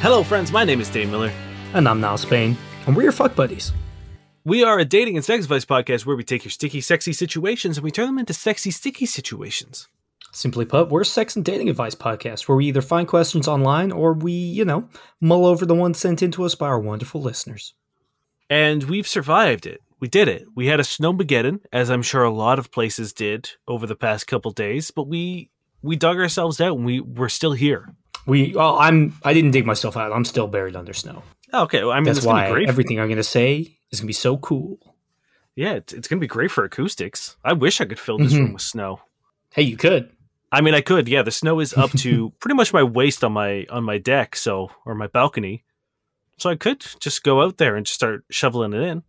Hello, friends. My name is Dave Miller. And I'm Niall Spain, and we're your fuck buddies. We are a dating and sex advice podcast where we take your sticky, sexy situations and we turn them into sexy, sticky situations. Simply put, we're a sex and dating advice podcast where we either find questions online or we, you know, mull over the ones sent in to us by our wonderful listeners. And we've survived it. We did it. We had a snowmageddon, as I'm sure a lot of places did over the past couple days, but we we dug ourselves out and we we're still here. We, well, I'm, I didn't dig myself out. I'm still buried under snow. Okay, well, I mean That's why everything I'm going to say is going to be so cool. yeah, it's, it's gonna be great for acoustics. I wish I could fill this Mhm. room with snow. Hey, you could. I mean, I could. Yeah, the snow is up to pretty much my waist on my on my deck, so or my balcony. So I could just go out there and just start shoveling it in.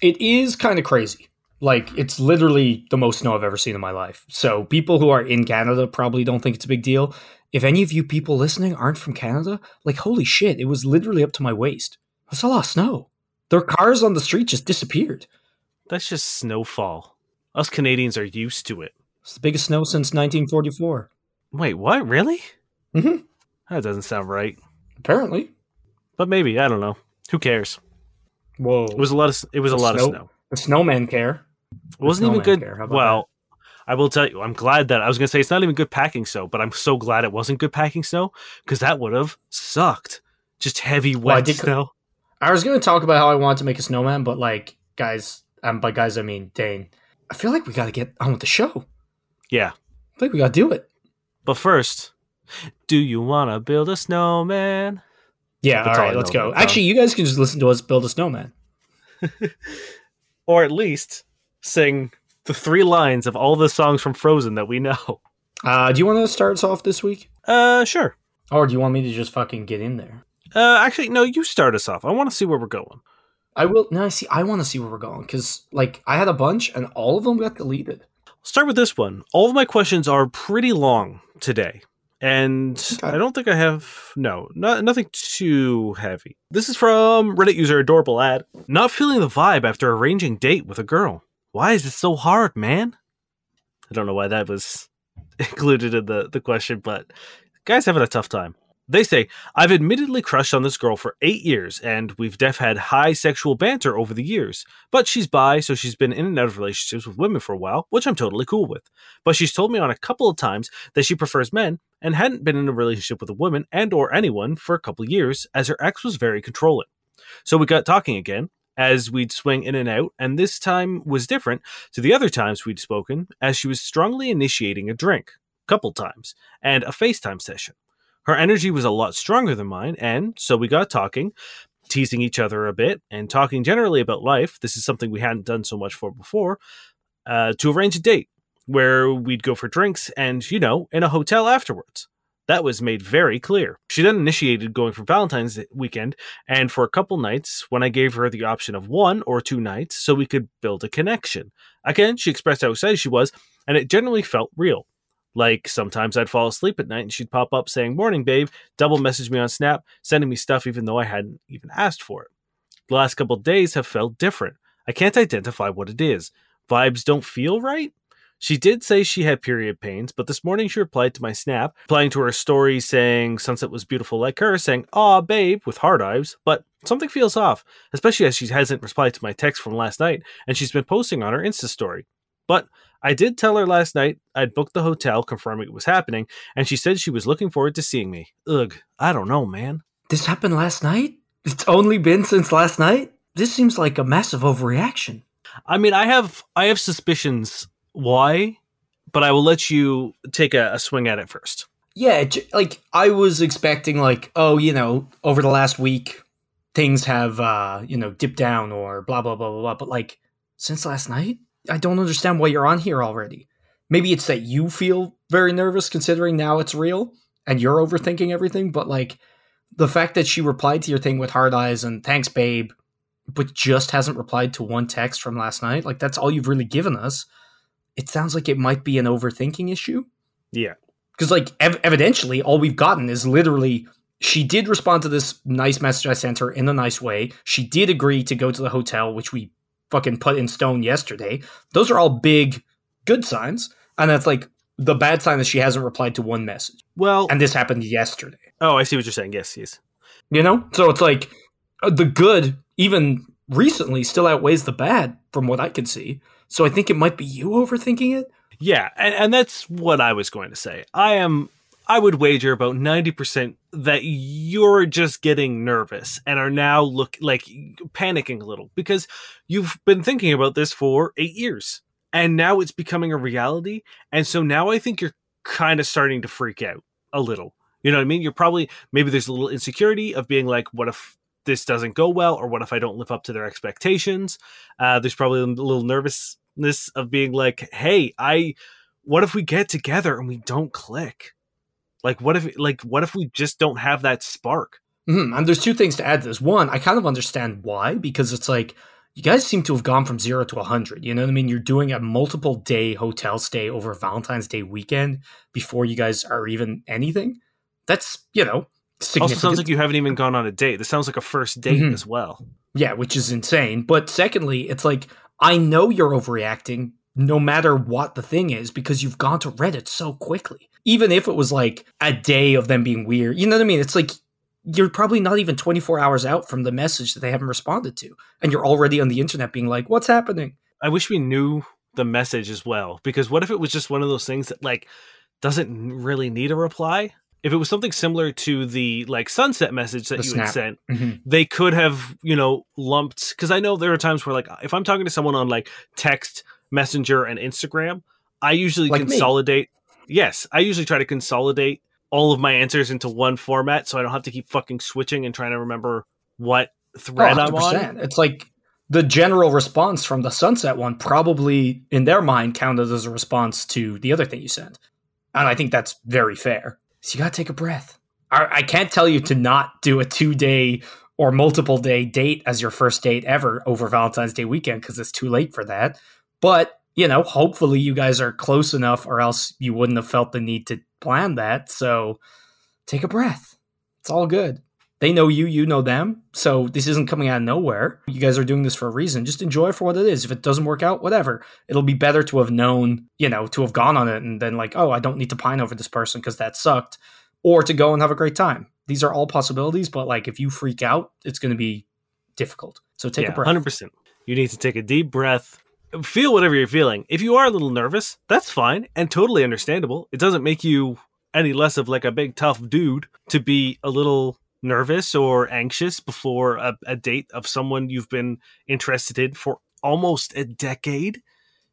It is kind of crazy. Like, it's literally the most snow I've ever seen in my life. So, people who are in Canada probably don't think it's a big deal. If any of you people listening aren't from Canada, like, holy shit, it was literally up to my waist. That's a lot of snow. Their cars on the street just disappeared. That's just snowfall. Us Canadians are used to it. It's the biggest snow since 1944. Wait, what? Really? Mm-hmm. That doesn't sound right. Apparently. But maybe I don't know. Who cares? Whoa. It was a lot of it was a lot snow- of snow. the snowmen care. It wasn't even good. care. How about Well, I will tell you, I'm glad that I was going to say it's not even good packing snow, but I'm so glad it wasn't good packing snow because that would have sucked. Just heavy wet Well, I did snow. I was going to talk about how I wanted to make a snowman, but like, guys, um, by guys, I mean Dane. I feel like we got to get on with the show. Yeah, I think we got to do it. but first, do you want to build a snowman? Yeah, That's all all let's go. Actually, you guys can just listen to us build a snowman. Or at least sing the three lines of all the songs from Frozen that we know. Uh, do you want to start us off this week? Uh, sure. Or do you want me to just fucking get in there? Uh, actually, no. You start us off. I want to see where we're going. I will. No, I see, I want to see where we're going because, like, I had a bunch and all of them got deleted. start with this one. All of my questions are pretty long today. And Okay. I don't think I have no, not, nothing too heavy. This is from Reddit user adorable ad. Not feeling the vibe after arranging date with a girl. Why is it so hard, man? I don't know why that was included in the, the question, but guys having a tough time. They say, I've admittedly crushed on this girl for eight years, and we've def had high sexual banter over the years. But she's bi, so she's been in and out of relationships with women for a while, which I'm totally cool with. But she's told me on a couple of times that she prefers men and hadn't been in a relationship with a woman and or anyone for a couple of years, as her ex was very controlling. So we got talking again, as we'd swing in and out, and this time was different to the other times we'd spoken, as she was strongly initiating a drink, couple times, and a FaceTime session. Her energy was a lot stronger than mine, and so we got talking, teasing each other a bit, and talking generally about life. This is something we hadn't done so much for before, uh, to arrange a date where we'd go for drinks and, you know, in a hotel afterwards. That was made very clear. She then initiated going for Valentine's weekend and for a couple nights when I gave her the option of one or two nights so we could build a connection. Again, she expressed how excited she was, and it generally felt real. Like sometimes I'd fall asleep at night and she'd pop up saying, Morning, babe, double message me on Snap, sending me stuff even though I hadn't even asked for it. The last couple days have felt different. I can't identify what it is. Vibes don't feel right? She did say she had period pains, but this morning she replied to my snap, replying to her story saying sunset was beautiful like her, saying, Aw, babe, with hard eyes, but something feels off, especially as she hasn't replied to my text from last night and she's been posting on her Insta story. But I did tell her last night I'd booked the hotel, confirming it was happening, and she said she was looking forward to seeing me. Ugh, I don't know, man. This happened last night? It's only been since last night? This seems like a massive overreaction. I mean, I have I have suspicions why, but I will let you take a, a swing at it first. Yeah, like I was expecting, like, oh, you know, over the last week, things have, uh, you know, dipped down or blah blah blah blah blah. But like, since last night, I don't understand why you're on here already. Maybe it's that you feel very nervous considering now it's real and you're overthinking everything. But like, the fact that she replied to your thing with hard eyes and thanks, babe, but just hasn't replied to one text from last night, like that's all you've really given us. it sounds like it might be an overthinking issue. Yeah. Because, like, ev- evidentially, all we've gotten is literally she did respond to this nice message I sent her in a nice way. She did agree to go to the hotel, which we fucking put in stone yesterday. Those are all big good signs. And that's like the bad sign that she hasn't replied to one message. Well, And this happened yesterday. oh, I see what you're saying. Yes, yes. You know? So it's like uh, the good, even recently, still outweighs the bad from what I can see. So I think it might be you overthinking it. Yeah, and, and that's what I was going to say. I am I would wager about 90% that you're just getting nervous and are now look like panicking a little because you've been thinking about this for 8 years and now it's becoming a reality and so now I think you're kind of starting to freak out a little. You know what I mean? You're probably maybe there's a little insecurity of being like what if this doesn't go well or what if I don't live up to their expectations? Uh, there's probably a little nervousness of being like, "Hey, I what if we get together and we don't click? Like what if like what if we just don't have that spark?" Mhm, And there's two things to add to this. One, I kind of understand why, because it's like you guys seem to have gone from zero to 100. You know what I mean? You're doing a multiple day hotel stay over Valentine's Day weekend before you guys are even anything. That's, you know, Also sounds like you haven't even gone on a date. This sounds like a first date Mhm. as well. Yeah, which is insane. But secondly, it's like I know you're overreacting no matter what the thing is because you've gone to Reddit so quickly. Even if it was like a day of them being weird, you know what I mean? It's like you're probably not even 24 hours out from the message that they haven't responded to. And you're already on the internet being like, what's happening? I wish we knew the message as well because what if it was just one of those things that like doesn't really need a reply? If it was something similar to the like sunset message that The you snap. had sent, Mhm. they could have, you know, lumped because I know there are times where like if I'm talking to someone on like text, messenger, and Instagram, I usually Like me. consolidate. Yes, I usually try to consolidate all of my answers into one format so I don't have to keep fucking switching and trying to remember what Oh, thread I'm on. It's like the general response from the sunset one probably in their mind counted as a response to the other thing you sent. And I think that's very fair. So you got to take a breath. I, I can't tell you to not do a two day or multiple day date as your first date ever over Valentine's Day weekend because it's too late for that. But, you know, hopefully you guys are close enough or else you wouldn't have felt the need to plan that. So take a breath. It's all good. They know you, you know them. So this isn't coming out of nowhere. You guys are doing this for a reason. Just enjoy it for what it is. If it doesn't work out, whatever. It'll be better to have known, you know, to have gone on it and then like, oh, I don't need to pine over this person because that sucked, or to go and have a great time. These are all possibilities, but like if you freak out, it's going to be difficult. So take yeah, a breath. Hundred percent. You need to take a deep breath. Feel whatever you're feeling. If you are a little nervous, that's fine and totally understandable. It doesn't make you any less of like a big tough dude to be a little nervous or anxious before a, a date of someone you've been interested in for almost a decade.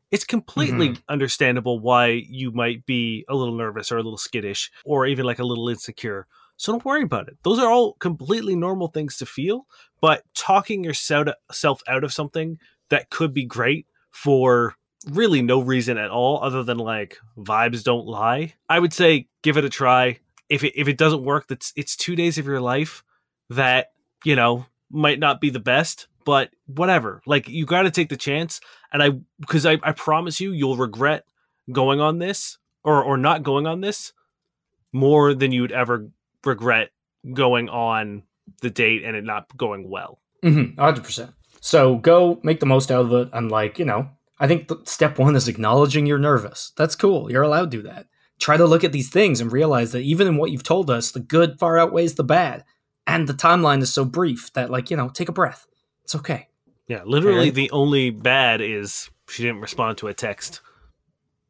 It's completely mm-hmm. understandable why you might be a little nervous or a little skittish or even like a little insecure. So don't worry about it. Those are all completely normal things to feel but talking yourself uh, out of something that could be great for really no reason at all other than like vibes don't lie i would say give it a try if it, if it doesn't work that's it's two days of your life that you know might not be the best but whatever like you got to take the chance and i because I, I promise you you'll regret going on this or or not going on this more than you'd ever regret going on the date and it not going well. Mm-hmm, 100%. So go make the most out of it. And, like, you know, I think step one is acknowledging you're nervous. That's cool. You're allowed to do that. Try to look at these things and realize that even in what you've told us, the good far outweighs the bad. And the timeline is so brief that, like, you know, take a breath. It's okay. Yeah, literally Okay. the only bad is she didn't respond to a text.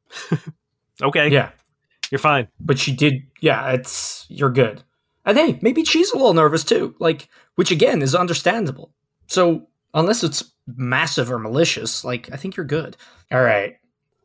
okay, Yeah. you're fine. But she did. Yeah, it's, you're good. And hey, maybe she's a little nervous too. Like, which again is understandable. So unless it's massive or malicious, like, I think you're good. All right.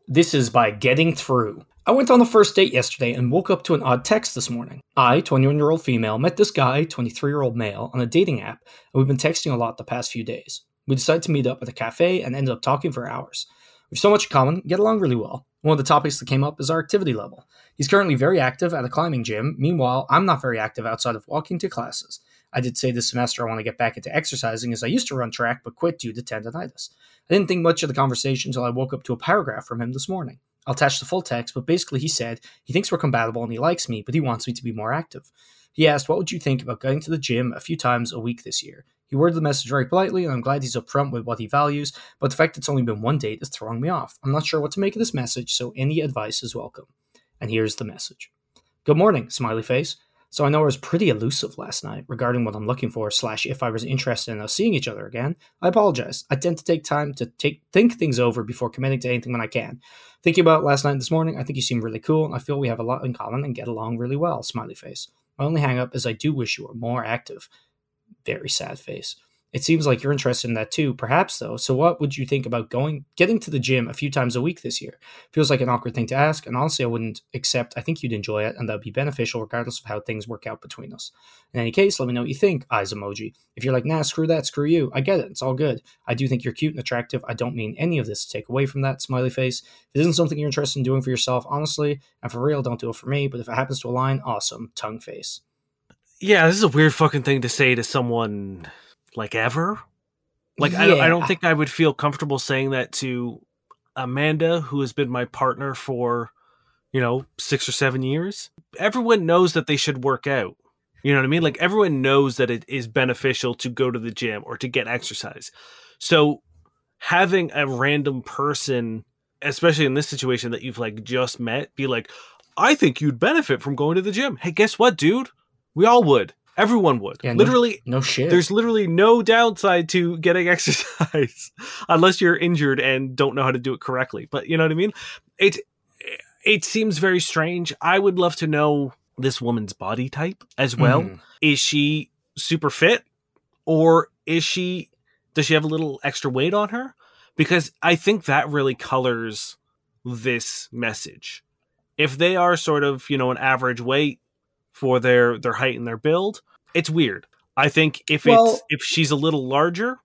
This is by Getting Through. I went on the first date yesterday and woke up to an odd text this morning. I, 21 year old female, met this guy, 23 year old male, on a dating app, and we've been texting a lot the past few days. We decided to meet up at a cafe and ended up talking for hours. We have so much in common, get along really well. One of the topics that came up is our activity level. He's currently very active at a climbing gym. Meanwhile, I'm not very active outside of walking to classes. I did say this semester I want to get back into exercising as I used to run track but quit due to tendonitis. I didn't think much of the conversation until I woke up to a paragraph from him this morning. I'll attach the full text, but basically he said he thinks we're compatible and he likes me, but he wants me to be more active. He asked, What would you think about going to the gym a few times a week this year? He worded the message very politely, and I'm glad he's upfront with what he values, but the fact it's only been one date is throwing me off. I'm not sure what to make of this message, so any advice is welcome. And here's the message Good morning, smiley face. So I know I was pretty elusive last night regarding what I'm looking for, slash if I was interested in us seeing each other again. I apologize. I tend to take time to take think things over before committing to anything when I can. Thinking about last night and this morning, I think you seem really cool, and I feel we have a lot in common and get along really well. Smiley face. My only hang up is I do wish you were more active. Very sad face. It seems like you're interested in that too, perhaps though. So what would you think about going getting to the gym a few times a week this year? Feels like an awkward thing to ask, and honestly I wouldn't accept. I think you'd enjoy it and that'd be beneficial regardless of how things work out between us. In any case, let me know what you think, eyes emoji. If you're like, nah, screw that, screw you, I get it, it's all good. I do think you're cute and attractive. I don't mean any of this to take away from that, smiley face. If it isn't something you're interested in doing for yourself, honestly, and for real, don't do it for me, but if it happens to align, awesome, tongue face. Yeah, this is a weird fucking thing to say to someone like ever. Like I, I don't think I would feel comfortable saying that to Amanda, who has been my partner for, you know, six or seven years. Everyone knows that they should work out. You know what I mean? Like everyone knows that it is beneficial to go to the gym or to get exercise. So having a random person, especially in this situation that you've like just met, be like, I think you'd benefit from going to the gym. Hey, guess what, dude? We all would. Everyone would. Yeah, Literally No shit. there's literally no downside to getting exercise unless you're injured and don't know how to do it correctly. But you know what I mean? It it seems very strange. I would love to know this woman's body type as well. Mhm. Is she super fit or is she does she have a little extra weight on her? Because I think that really colors this message. If they are sort of, you know, an average weight for their their height and their build, it's weird. I think if Well- it's if she's a little larger,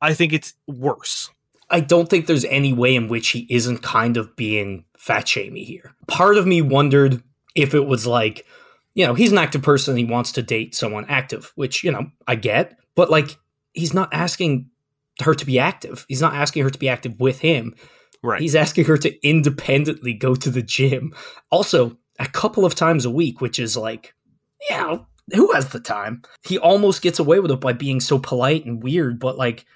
I think it's worse. I don't think there's any way in which he isn't kind of being fat shamey here. Part of me wondered if it was like, you know, he's an active person, he wants to date someone active, which, you know, I get, but like, he's not asking her to be active. He's not asking her to be active with him. Right. He's asking her to independently go to the gym. Also, a couple of times a week, which is like, yeah, who has the time? He almost gets away with it by being so polite and weird, but like,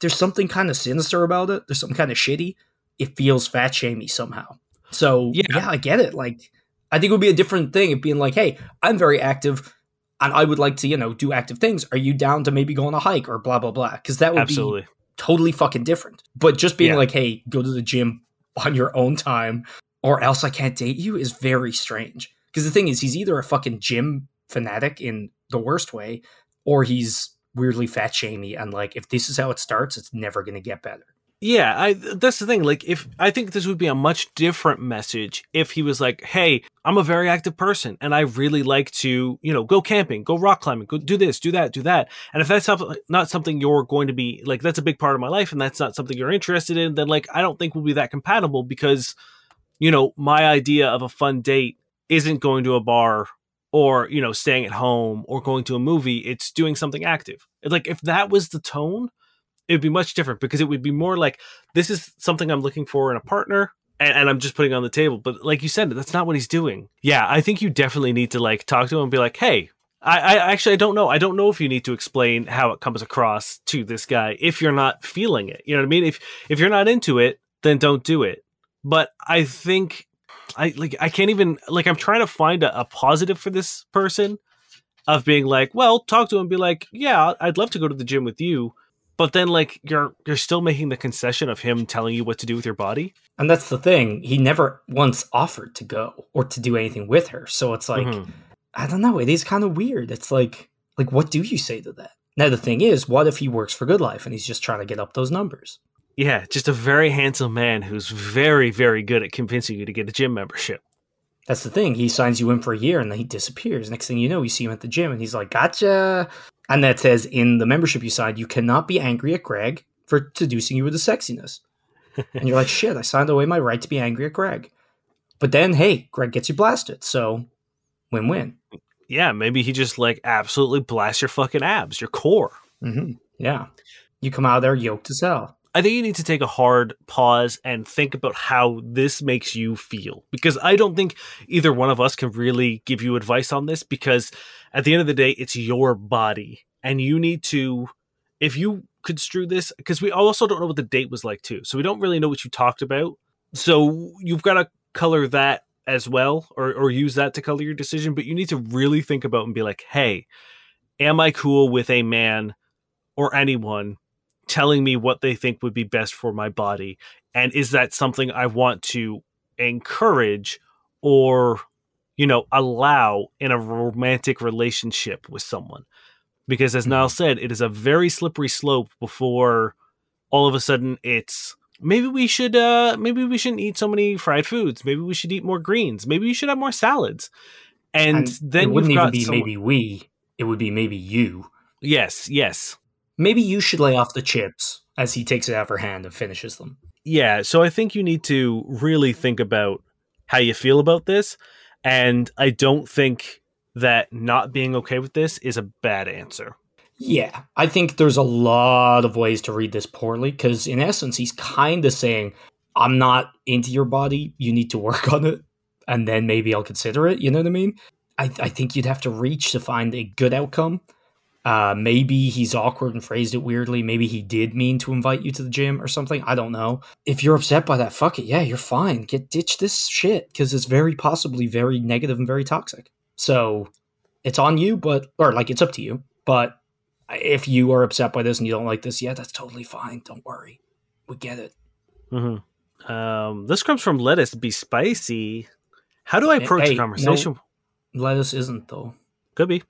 there's something kind of sinister about it. There's something kind of shitty. It feels fat shamey somehow. So Yeah. yeah. I get it. Like, I think it would be a different thing if being like, hey, I'm very active and I would like to, you know, do active things. Are you down to maybe go on a hike or blah blah blah? Because that would be Absolutely. totally fucking different. But just being Yeah. like, hey, go to the gym on your own time or else I can't date you is very strange. Because the thing is, he's either a fucking gym fanatic in the worst way or he's weirdly fat shamey. And like, if this is how it starts, it's never going to get better. Yeah, I that's the thing. Like if I think this would be a much different message if he was like, "Hey, I'm a very active person and I really like to, you know, go camping, go rock climbing, go do this, do that, do that." And if that's not, not something you're going to be like that's a big part of my life and that's not something you're interested in, then like I don't think we'll be that compatible because you know, my idea of a fun date isn't going to a bar or, you know, staying at home or going to a movie, it's doing something active. It's like if that was the tone, it would be much different because it would be more like this is something I'm looking for in a partner and, and I'm just putting on the table. But like you said, that's not what he's doing. Yeah, I think you definitely need to like talk to him and be like, hey, I, I actually I don't know. I don't know if you need to explain how it comes across to this guy if you're not feeling it. You know what I mean? If if you're not into it, then don't do it. But I think I like I can't even like I'm trying to find a, a positive for this person of being like, well, talk to him, and be like, yeah, I'd love to go to the gym with you but then like you're you're still making the concession of him telling you what to do with your body And that's the thing. He never once offered to go or to do anything with her. So it's like, Mhm. I don't know. It is kind of weird. It's like, like, what do you say to that? Now the thing is, what if he works for Good Life and he's just trying to get up those numbers? Yeah just a very handsome man who's very very good at convincing you to get a gym membership That's the thing. He signs you in for a year and then he disappears. Next thing you know, you see him at the gym and he's like, "Gotcha." And that says in the membership you signed, you cannot be angry at Greg for seducing you with his sexiness. and you're like, "Shit, I signed away my right to be angry at Greg." But then, hey, Greg gets you blasted, so win-win. Yeah, maybe he just like absolutely blasts your fucking abs, your core. hmm Yeah. You come out of there yoked as hell. I think you need to take a hard pause and think about how this makes you feel because I don't think either one of us can really give you advice on this because at the end of the day, it's your body and you need to, if you construe this, because we also don't know what the date was like too. So we don't really know what you talked about. So you've got to color that as well or, or use that to color your decision, but you need to really think about and be like, hey, am I cool with a man or anyone telling me what they think would be best for my body and is that something i want to encourage or you know allow in a romantic relationship with someone? Because as niall said it is a very slippery slope before all of a sudden it's maybe we should uh maybe we shouldn't eat so many fried foods. Maybe we should eat more greens. Maybe we should have more salads. And, And then it you've wouldn't even got be someone- maybe we. It would be maybe you. yes yes Maybe you should lay off the chips as he takes it out of her hand and finishes them. yeah so i think you need to really think about how you feel about this and i don't think that not being okay with this is a bad answer Yeah, I think there's a lot of ways to read this poorly because, in essence, he's kind of saying, I'm not into your body. You need to work on it. And then maybe I'll consider it. You know what I mean? I, I think you'd have to reach to find a good outcome. Uh, maybe he's awkward and phrased it weirdly. Maybe he did mean to invite you to the gym or something. I don't know. If you're upset by that, fuck it. Yeah, you're fine. Get ditch this shit because it's very possibly very negative and very toxic. So it's on you, but or like it's up to you. But if you are upset by this and you don't like this, yeah, that's totally fine. Don't worry. We get it. hmm um, this comes from lettuce be spicy how do i approach hey, a conversation Lettuce isn't though. could be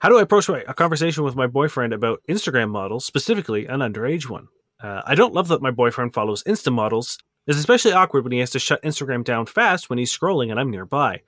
how do i approach a conversation with my boyfriend about instagram models specifically an underage one uh, i don't love that my boyfriend follows insta models it's especially awkward when he has to shut instagram down fast when he's scrolling and i'm nearby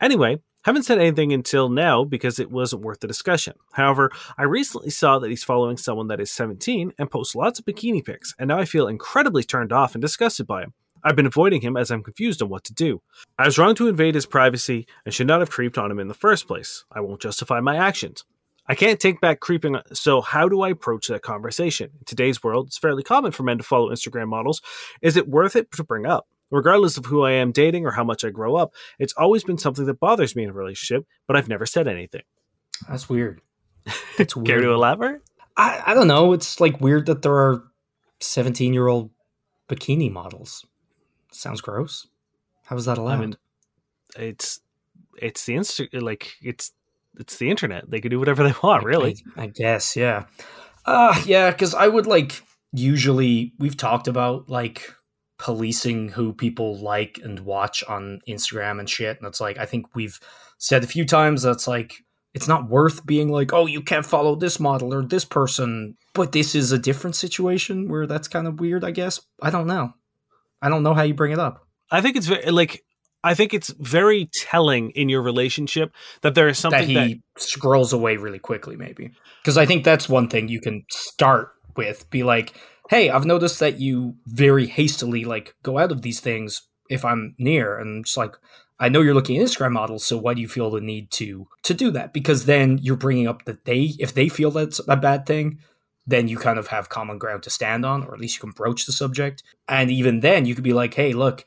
anyway haven't said anything until now because it wasn't worth the discussion. However, I recently saw that he's following someone that is 17 and posts lots of bikini pics, and now I feel incredibly turned off and disgusted by him. I've been avoiding him as I'm confused on what to do. I was wrong to invade his privacy and should not have creeped on him in the first place. I won't justify my actions. I can't take back creeping, so how do I approach that conversation? In today's world, it's fairly common for men to follow Instagram models. Is it worth it to bring up? Regardless of who I am dating or how much I grow up, it's always been something that bothers me in a relationship, but I've never said anything. That's weird. That's Care weird. to elaborate? I, I don't know. It's like weird that there are 17 year old bikini models. Sounds gross. How is that allowed? I mean, it's it's the insta like it's it's the internet. They can do whatever they want, really. I, I guess, yeah. Uh yeah, because I would like usually we've talked about like policing who people like and watch on Instagram and shit. And it's like I think we've said a few times that's like it's not worth being like, oh, you can't follow this model or this person. But this is a different situation where that's kind of weird, I guess. I don't know. I don't know how you bring it up. I think it's very like I think it's very telling in your relationship that there is something that that, he scrolls away really quickly, maybe. Because I think that's one thing you can start with. Be like, hey, I've noticed that you very hastily like go out of these things if I'm near, and it's like, I know you're looking at Instagram models, so why do you feel the need to to do that? Because then you're bringing up that they, if they feel that's a bad thing, then you kind of have common ground to stand on, or at least you can broach the subject. And even then, you could be like, hey, look,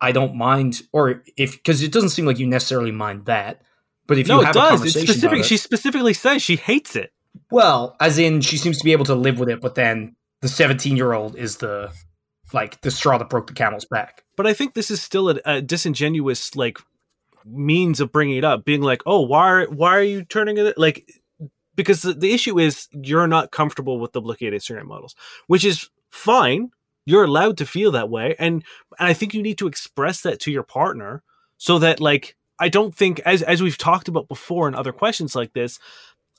I don't mind, or if because it doesn't seem like you necessarily mind that. But if no, you it have a does. It's specific. it- She specifically says she hates it. well, as in she seems to be able to live with it, but then the 17 year old is the like the straw that broke the camel's back. But I think this is still a, a disingenuous like means of bringing it up, being like, "Oh, why are why are you turning it like?" Because the, the issue is you're not comfortable with at Instagram models, which is fine. You're allowed to feel that way, and and I think you need to express that to your partner so that like I don't think as as we've talked about before in other questions like this,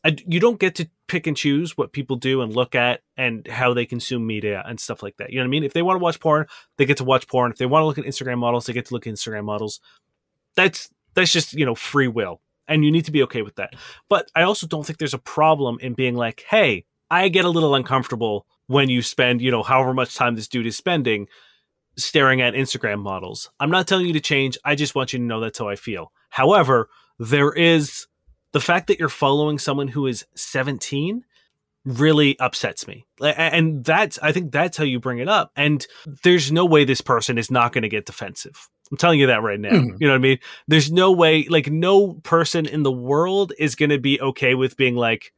I, you don't get to pick and choose what people do and look at and how they consume media and stuff like that. You know what I mean? If they want to watch porn, they get to watch porn. If they want to look at Instagram models, they get to look at Instagram models. That's that's just you know free will, and you need to be okay with that. But I also don't think there's a problem in being like, hey, I get a little uncomfortable when you spend you know however much time this dude is spending staring at Instagram models. I'm not telling you to change. I just want you to know that's how I feel. However, there is The fact that you're following someone who is 17 really upsets me. And that's, I think that's how you bring it up. And there's no way this person is not going to get defensive. I'm telling you that right now. Mhm. You know what I mean? There's no way, like, no person in the world is going to be okay with being like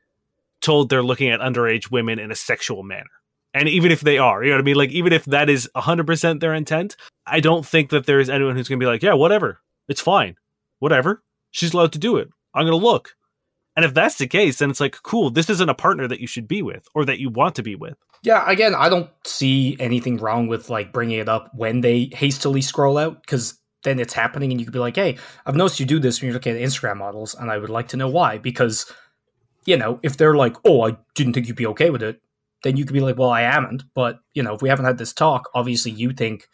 told they're looking at underage women in a sexual manner. And even if they are, you know what I mean? Like, even if that is 100% their intent, I don't think that there is anyone who's going to be like, yeah, whatever. It's fine. Whatever. She's allowed to do it. I'm going to look. And if that's the case, then it's like, cool, this isn't a partner that you should be with or that you want to be with. Yeah, again, I don't see anything wrong with like bringing it up when they hastily scroll out because then it's happening and you could be like, hey, I've noticed you do this when you're looking at Instagram models and I would like to know why. Because, you know, if they're like, oh, I didn't think you'd be okay with it, then you could be like, well, I haven't. But, you know, if we haven't had this talk, obviously you think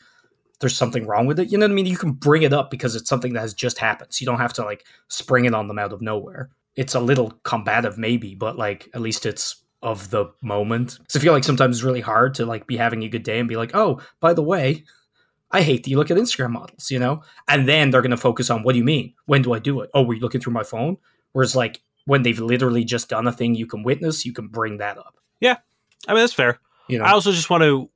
there's something wrong with it. You know what I mean? You can bring it up because it's something that has just happened. So you don't have to like spring it on them out of nowhere. It's a little combative, maybe, but like at least it's of the moment. So I feel like sometimes it's really hard to like be having a good day and be like, oh, by the way, I hate that you look at Instagram models, you know? And then they're gonna focus on what do you mean? When do I do it? Oh, were you looking through my phone? Whereas like when they've literally just done a thing you can witness, you can bring that up. Yeah. I mean, that's fair. You know? I also just want to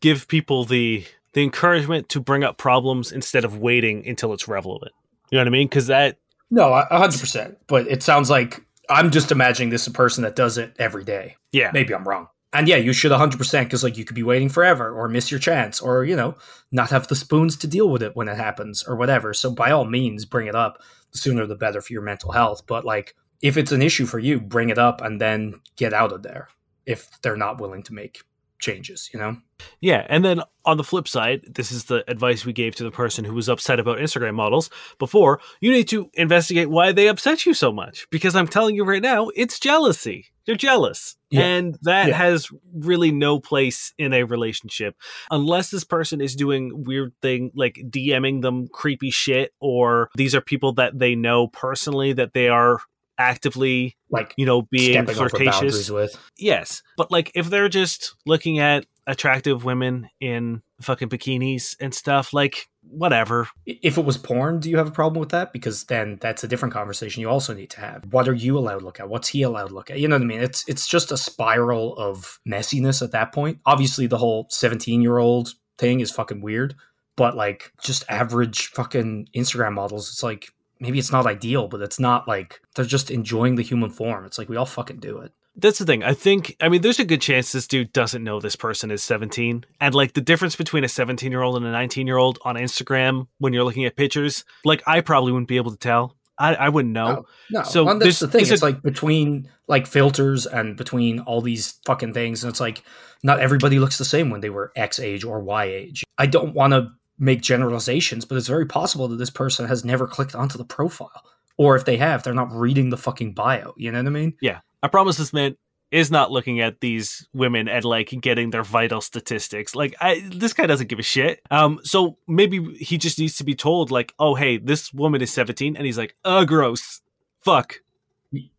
give people the the encouragement to bring up problems instead of waiting until it's relevant. You know what I mean? Because that No, hundred percent. But it sounds like I'm just imagining this a person that does it every day. yeah, Maybe I'm wrong. And yeah, you should 100% because like you could be waiting forever or miss your chance or, you know, not have the spoons to deal with it when it happens or whatever. So by all means, bring it up. The sooner the better for your mental health. But like if it's an issue for you, bring it up and then get out of there if they're not willing to make changes, you know? Yeah, and then on the flip side, this is the advice we gave to the person who was upset about Instagram models before. You need to investigate why they upset you so much because I'm telling you right now, it's jealousy. They're jealous. Yeah. And that Yeah. has really no place in a relationship unless this person is doing weird thing like DMing them creepy shit or these are people that they know personally that they are actively, Like you know, being flirtatious with. yes but like if they're just looking at attractive women in fucking bikinis and stuff like whatever If it was porn, do you have a problem with that? Because then that's a different conversation you also need to have. What are you allowed to look at? What's he allowed to look at? You know what I mean? It's it's just a spiral of messiness at that point. Obviously, the whole 17 year old thing is fucking weird, but like just average fucking Instagram models, it's like maybe it's not ideal, but it's not like they're just enjoying the human form. It's like we all fucking do it. that's the thing i think i mean there's a good chance this dude doesn't know this person is 17 and like the difference between a 17 year old and a 19 year old on instagram when you're looking at pictures like i probably wouldn't be able to tell i, I wouldn't know Oh, No, So there's- that's the thing. It's a- like between like filters and between all these fucking things, and it's like not everybody looks the same when they were X age or Y age. I don't want to make generalizations, but it's very possible that this person has never clicked onto the profile, or if they have, they're not reading the fucking bio. You know what I mean? Yeah. I promise this man is not looking at these women and like getting their vital statistics. Like I this guy doesn't give a shit. Um so maybe he just needs to be told like, "Oh, hey, this woman is 17." And he's like, "Uh, gross. Fuck.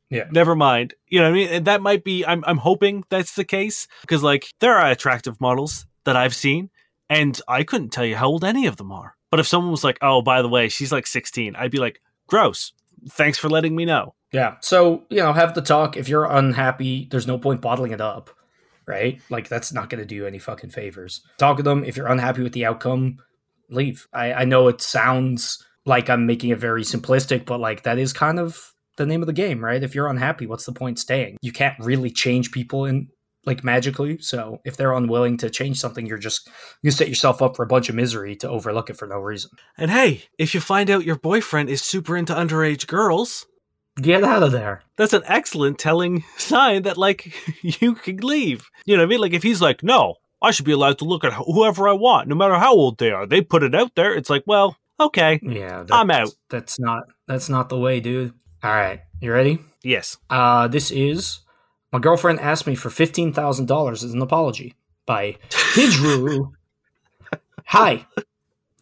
Yeah. Never mind." You know what I mean? And that might be I'm I'm hoping that's the case because like there are attractive models that I've seen and I couldn't tell you how old any of them are. But if someone was like, "Oh, by the way, she's like 16." I'd be like, "Gross. Thanks for letting me know." Yeah. So, you know, have the talk. If you're unhappy, there's no point bottling it up, right? Like, that's not going to do any fucking favors. Talk to them. If you're unhappy with the outcome, leave. I, I know it sounds like I'm making it very simplistic, but like, that is kind of the name of the game, right? If you're unhappy, what's the point staying? You can't really change people in like magically. So if they're unwilling to change something, you're just you set yourself up for a bunch of misery to overlook it for no reason. And hey, if you find out your boyfriend is super into underage girls, Get out of there. that's an excellent telling sign that like you can leave. You know what I mean? Like if he's like, "No, I should be allowed to look at whoever I want, no matter how old they are." They put it out there. It's like, well, okay, Yeah, I'm out. That's not that's not the way, dude. All right, you ready? Yes. Uh, this is my girlfriend asked me for fifteen thousand dollars as an apology by Hijru. Hi,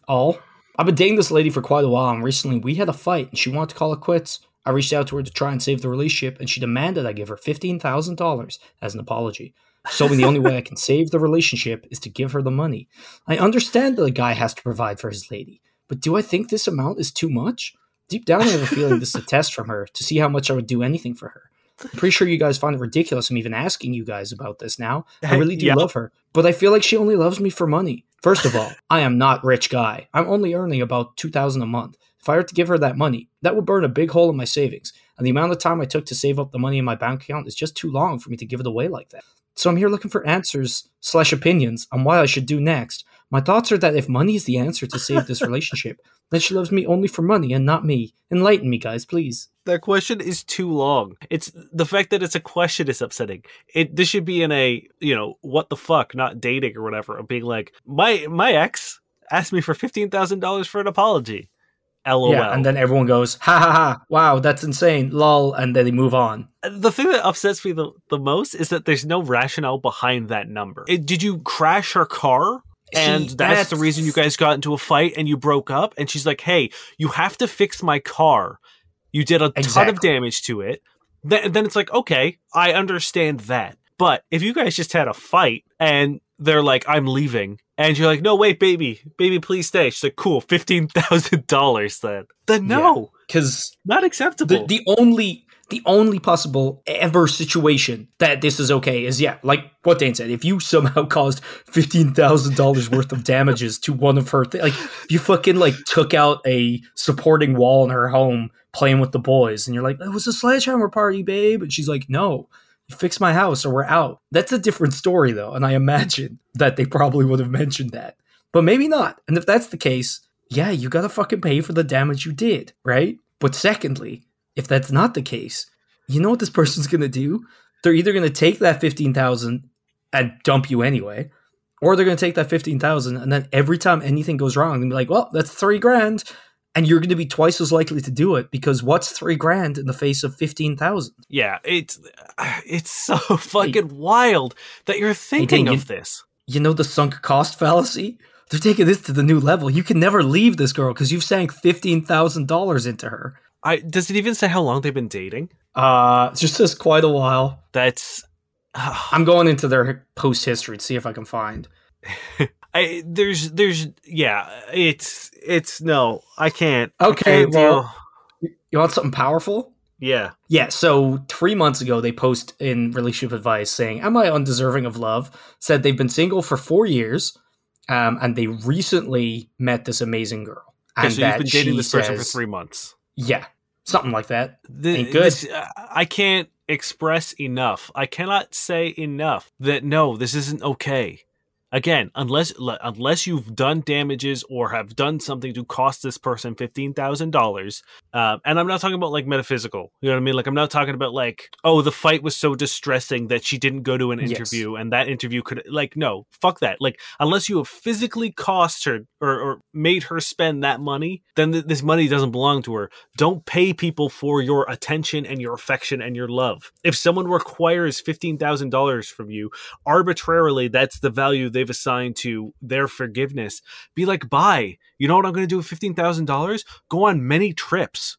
all. I've been dating this lady for quite a while, and recently we had a fight, and she wanted to call it quits. I reached out to her to try and save the relationship, and she demanded I give her fifteen thousand dollars as an apology. So the only way I can save the relationship is to give her the money. I understand that a guy has to provide for his lady, but do I think this amount is too much? Deep down, I have a feeling this is a test from her to see how much I would do anything for her. I'm pretty sure you guys find it ridiculous. I'm even asking you guys about this now. I really do Yeah. love her, but I feel like she only loves me for money. First of all, I am not rich guy. I'm only earning about two thousand a month. If I were to give her that money, that would burn a big hole in my savings. And the amount of time I took to save up the money in my bank account is just too long for me to give it away like that. So I'm here looking for answers slash opinions on what I should do next. My thoughts are that if money is the answer to save this relationship, then she loves me only for money and not me. Enlighten me, guys, please. That question is too long. It's the fact that it's a question is upsetting. It this should be in a you know what the fuck, not dating or whatever. Of being like my my ex asked me for fifteen thousand dollars for an apology. LOL. Yeah, and then everyone goes, ha ha ha, wow, that's insane, lol, and then they move on. the thing that upsets me the, the most is that there's no rationale behind that number. It, did you crash her car? And See, that's, the reason you guys got into a fight and you broke up. And she's like, "Hey, you have to fix my car. You did a ton of damage to it." Then, then it's like, okay, I understand that. But if you guys just had a fight and they're like, "I'm leaving," and you're like, "No, wait, baby, baby, please stay," she's like, "Cool, fifteen thousand dollars then." Then no, Because not acceptable. the, the only the only possible ever situation that this is okay is yeah, like what Dane said. If you somehow caused fifteen thousand dollars worth of damages to one of her, th- like you fucking like took out a supporting wall in her home playing with the boys, and you're like, it was a sledgehammer party, babe, and she's like, no. Fix my house or we're out. That's a different story though, and I imagine that they probably would have mentioned that. But maybe not. And if that's the case, yeah, you gotta fucking pay for the damage you did, right? But secondly, if that's not the case, you know what this person's gonna do? They're either gonna take that fifteen thousand and dump you anyway, or they're gonna take that fifteen thousand and then every time anything goes wrong, they'll be like, "Well, that's three grand," and you're gonna be twice as likely to do it because what's three grand in the face of fifteen thousand? Yeah, it's it's so fucking wild that you're thinking of you- this. You know the sunk cost fallacy? They're taking this to the new level. You can never leave this girl because you've sank fifteen thousand dollars into her. I does it even say how long they've been dating? Uh, it just says quite a while. That's I'm going into their post history to see if I can find. I there's there's yeah, it's it's no, I can't. I Okay, can't well- deal. You want something powerful? yeah. Yeah, so three months ago, they post in relationship advice saying, Am I undeserving of love? Said they've been single for four years um, and they recently met this amazing girl. And so you've been dating this person for says- three months. Yeah, something like that. Th- Ain't good. this- uh, I can't express enough. I cannot say enough that no, this isn't okay. Again, unless unless you've done damages or have done something to cost this person fifteen thousand dollars, uh, and I'm not talking about like metaphysical. You know what I mean? Like I'm not talking about like oh the fight was so distressing that she didn't go to an Yes. interview and that interview could like no fuck that. Like unless you have physically cost her or, or made her spend that money, then th- this money doesn't belong to her don't pay people for your attention and your affection and your love. If someone requires $15,000 from you, arbitrarily that's the value they've assigned to their forgiveness. Be like, "Bye. You know what I'm going to do with $15,000? Go on many trips.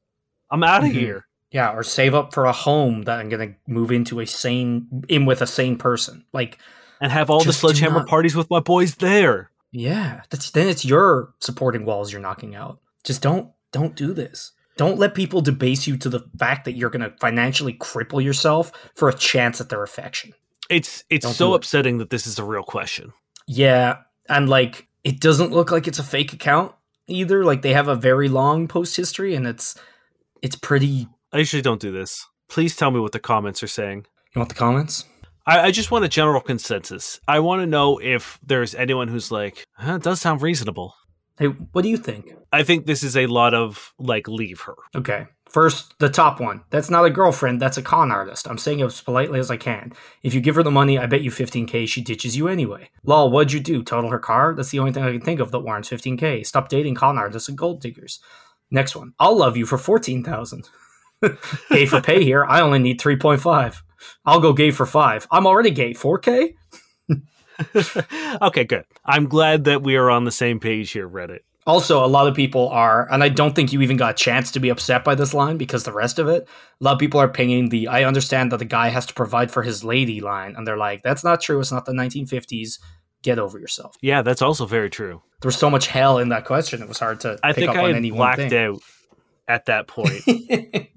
I'm out of Mhm. here." Yeah, or save up for a home that I'm going to move into a sane, in with a sane person. Like, And have all the sledgehammer not- parties with my boys there. yeah, that's then it's your supporting walls you're knocking out. Just don't, don't do this. Don't let people debase you to the fact that you're going to financially cripple yourself for a chance at their affection. It's it's Don't so it. upsetting that this is a real question. Yeah, and like it doesn't look like it's a fake account either. Like they have a very long post history, and it's it's pretty. I usually don't do this. Please tell me what the comments are saying. You want the comments? I, I just want a general consensus. I want to know if there's anyone who's like, huh, it does sound reasonable. Hey, what do you think? I think this is a lot of like, leave her. Okay, first the top one. That's not a girlfriend. That's a con artist. I'm saying it as politely as I can. If you give her the money, I bet you 15k she ditches you anyway. Lol, what'd you do? Total her car? That's the only thing I can think of that warrants 15k. Stop dating con artists and gold diggers. Next one. I'll love you for 14,000. gay for pay here. I only need 3.5. I'll go gay for 5. I'm already gay. 4k? okay, good. I'm glad that we are on the same page here, Reddit. Also, a lot of people are, and I don't think you even got a chance to be upset by this line because the rest of it, a lot of people are pinging the I understand that the guy has to provide for his lady line, and they're like, that's not true. It's not the 1950s. Get over yourself. Yeah, that's also very true. There was so much hell in that question, it was hard to I pick think up I on had any one blacked out at that point.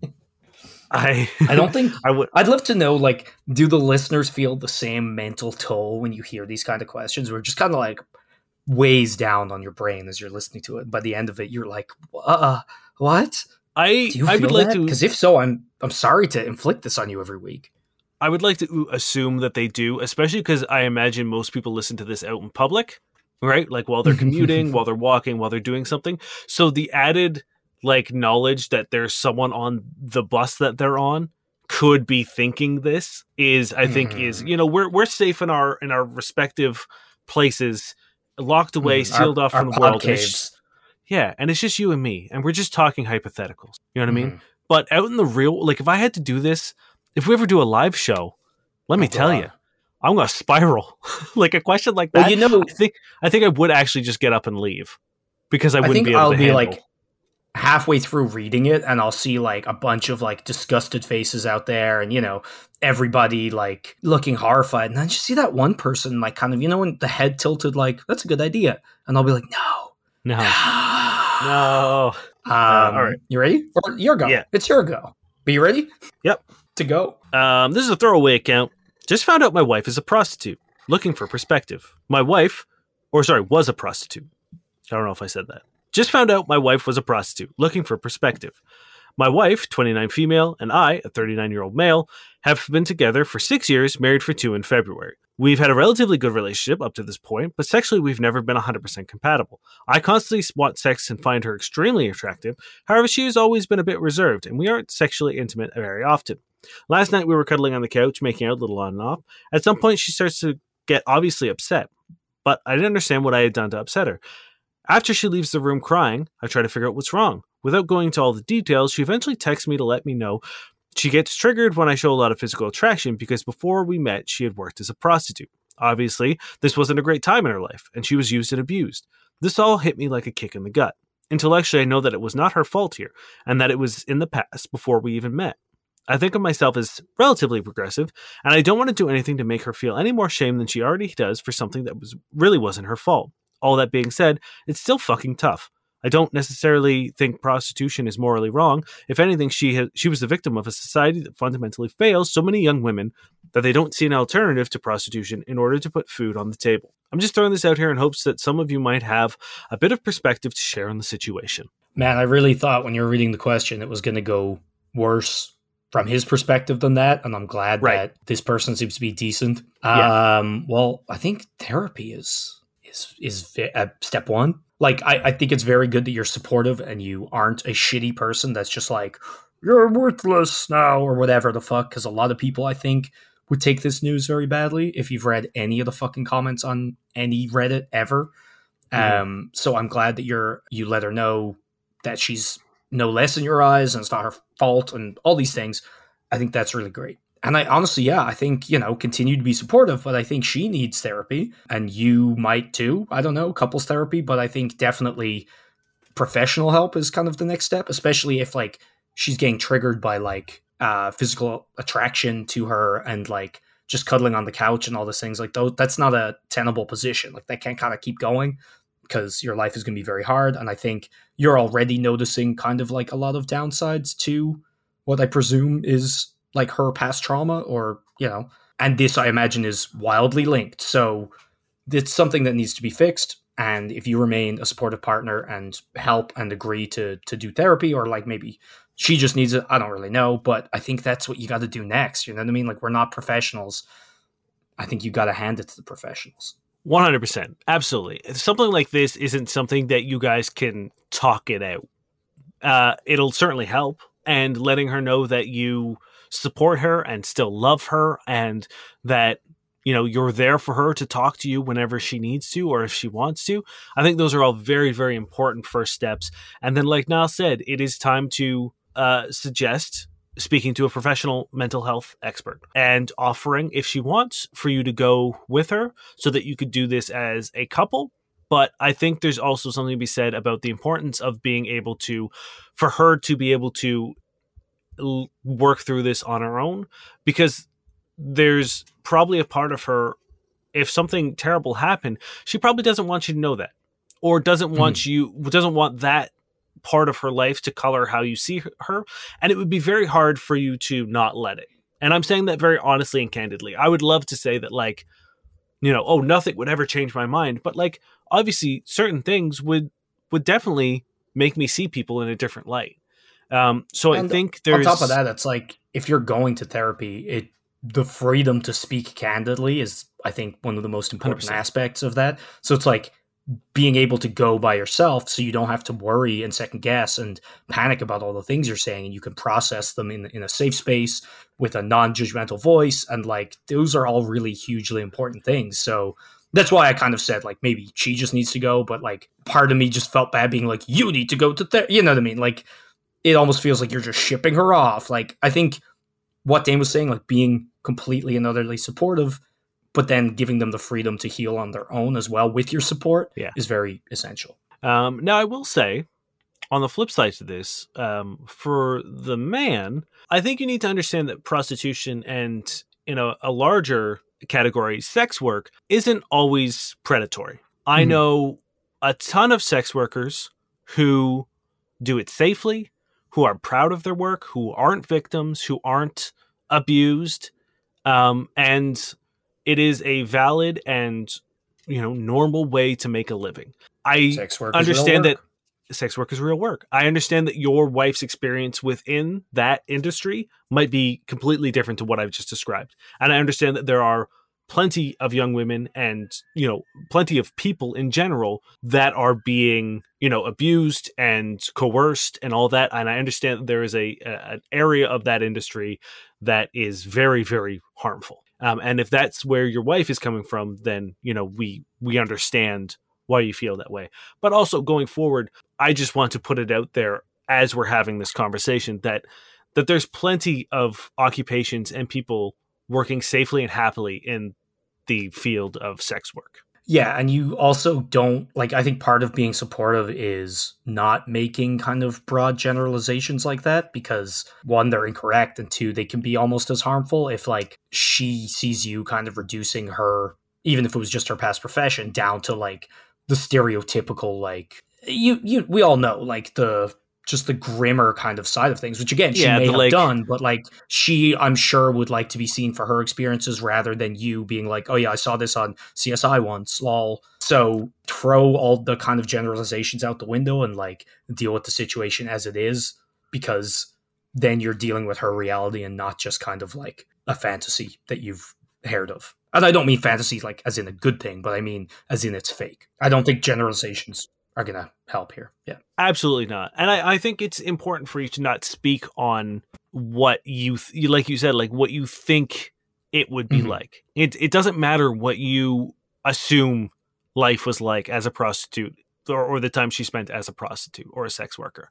I I don't think I would I'd love to know, like, do the listeners feel the same mental toll when you hear these kind of questions, We're just kind of like weighs down on your brain as you're listening to it? By the end of it, you're like, uh, what? I Do you I feel would like that? to Because if so, I'm I'm sorry to inflict this on you every week. I would like to assume that they do, especially because I imagine most people listen to this out in public, right? Like while they're commuting, while they're walking, while they're doing something. So the added like knowledge that there's someone on the bus that they're on could be thinking this is I think is Mhm. you know we're we're safe in our in our respective places locked away Mm, our- sealed off from the world and just- yeah and it's just you and me and we're just talking hypotheticals you know what I mean Mhm. but out in the real, like if I had to do this, if we ever do a live show, let me Oh, tell you, I'm gonna spiral. like a question like Well, that. you know, I think I think I would actually just get up and leave because I I wouldn't think be able I'll to be handle. like halfway through reading it and I'll see like a bunch of like disgusted faces out there and you know everybody like looking horrified and then you see that one person like kind of you know when the head tilted like that's a good idea and I'll be like no no, no. um, all right. you ready or your go Yeah. it's your go be you ready Yep. to go Um, this is a throwaway account. Just found out my wife is a prostitute. Looking for perspective. My wife, or sorry, was a prostitute. I don't know if I said that. Just found out my wife was a prostitute. Looking for perspective. My wife, 29 female, and I, a 39 year old male, have been together for six years, married for two in February. We've had a relatively good relationship up to this point, but sexually we've never been 100% compatible. I constantly want sex and find her extremely attractive. However, she has always been a bit reserved, and we aren't sexually intimate very often. Last night we were cuddling on the couch, making out a little on and off. At some point, she starts to get obviously upset, but I didn't understand what I had done to upset her. After she leaves the room crying, I try to figure out what's wrong. Without going into all the details, she eventually texts me to let me know she gets triggered when I show a lot of physical attraction because before we met, she had worked as a prostitute. Obviously, this wasn't a great time in her life, and she was used and abused. This all hit me like a kick in the gut. Intellectually, I know that it was not her fault here, and that it was in the past before we even met. I think of myself as relatively progressive, and I don't want to do anything to make her feel any more shame than she already does for something that was really wasn't her fault. All that being said, it's still fucking tough. I don't necessarily think prostitution is morally wrong. If anything, she has, she was the victim of a society that fundamentally fails so many young women that they don't see an alternative to prostitution in order to put food on the table. I'm just throwing this out here in hopes that some of you might have a bit of perspective to share on the situation. man I really thought when you were reading the question it was going to go worse from his perspective than that and I'm glad Right. that this person seems to be decent Yeah. um well I think therapy is is is uh, step one. Like I, I think it's very good that you're supportive and you aren't a shitty person that's just like you're worthless now or whatever the fuck because a lot of people I think would take this news very badly if you've read any of the fucking comments on any Reddit ever. Mhm. um so I'm glad that you're you let her know that she's no less in your eyes and it's not her fault and all these things. I think that's really great and I honestly, yeah, I think, you know, continue to be supportive, but I think she needs therapy and you might too. I don't know, couples therapy, but I think definitely professional help is kind of the next step, especially if like she's getting triggered by like uh physical attraction to her and like just cuddling on the couch and all those things like those that's not a tenable position. Like that can't kind of keep going because your life is going to be very hard and I think you're already noticing kind of like a lot of downsides to what I presume is like her past trauma or you know and this i imagine is wildly linked so it's something that needs to be fixed and if you remain a supportive partner and help and agree to to do therapy or like maybe she just needs it i don't really know but i think that's what you got to do next you know what i mean like we're not professionals i think you got to hand it to the professionals 100%. Absolutely. Something like this isn't something that you guys can talk it out. Uh, it'll certainly help. And letting her know that you support her and still love her and that, you know, you're there for her to talk to you whenever she needs to or if she wants to. I think those are all very, very important first steps. And then, like Niall said, it is time to uh, suggest speaking to a professional mental health expert and offering, if she wants, for you to go with her so that you could do this as a couple. But I think there's also something to be said about the importance of being able to, for her to be able to l- work through this on her own, because there's probably a part of her, if something terrible happened, she probably doesn't want you to know that, or doesn't hmm. want you, doesn't want that part of her life to color how you see her and it would be very hard for you to not let it. And i'm saying that very honestly and candidly. I would love to say that like you know oh nothing would ever change my mind but like obviously certain things would would definitely make me see people in a different light um so i think there's On top of that, it's like if you're going to therapy, it the freedom to speak candidly is, I think, one of the most important 100%. aspects of that. So it's like being able to go by yourself, so you don't have to worry and second guess and panic about all the things you're saying, and you can process them in in a safe space with a non-judgmental voice, and like those are all really hugely important things. So. That's why I kind of said like maybe she just needs to go, but like part of me just felt bad being like you need to go to therapy. You know what I mean? Like it almost feels like you're just shipping her off. Like I think what Dane was saying, like being completely and utterly supportive, but then giving them the freedom to heal on their own as well with your support Yeah. is very essential. Um, now, I will say, on the flip side to this, um, for the man, I think you need to understand that prostitution and in a, a larger category, sex work, isn't always predatory. I Mhm. know a ton of sex workers who do it safely, who are proud of their work, who aren't victims, who aren't abused, um, and it is a valid and you know normal way to make a living. I understand that sex work is real work. I understand that your wife's experience within that industry might be completely different to what I've just described. And I understand that there are plenty of young women and, you know, plenty of people in general that are being, you know, abused and coerced and all that. And I understand that there is a, a an area of that industry that is very, very harmful. Um, and if that's where your wife is coming from, then, you know, we we understand why you feel that way. But also going forward, I just want to put it out there as we're having this conversation that that there's plenty of occupations and people working safely and happily in the field of sex work. Yeah, and you also don't like I think part of being supportive is not making kind of broad generalizations like that because one they're incorrect and two they can be almost as harmful if like she sees you kind of reducing her even if it was just her past profession down to like the stereotypical like you you we all know like the just the grimmer kind of side of things which again she Yeah, may have like- done but like she i'm sure would like to be seen for her experiences rather than you being like oh yeah i saw this on csi once lol. So throw all the kind of generalizations out the window and like deal with the situation as it is because then you're dealing with her reality and not just kind of like a fantasy that you've heard of. And i don't mean fantasy like as in a good thing but i mean as in it's fake. I don't think generalizations are gonna help here yeah Absolutely not. And I, I think it's important for you to not speak on what you, th- like you said, like what you think it would be Mhm. like. It it doesn't matter what you assume life was like as a prostitute or, or the time she spent as a prostitute or a sex worker.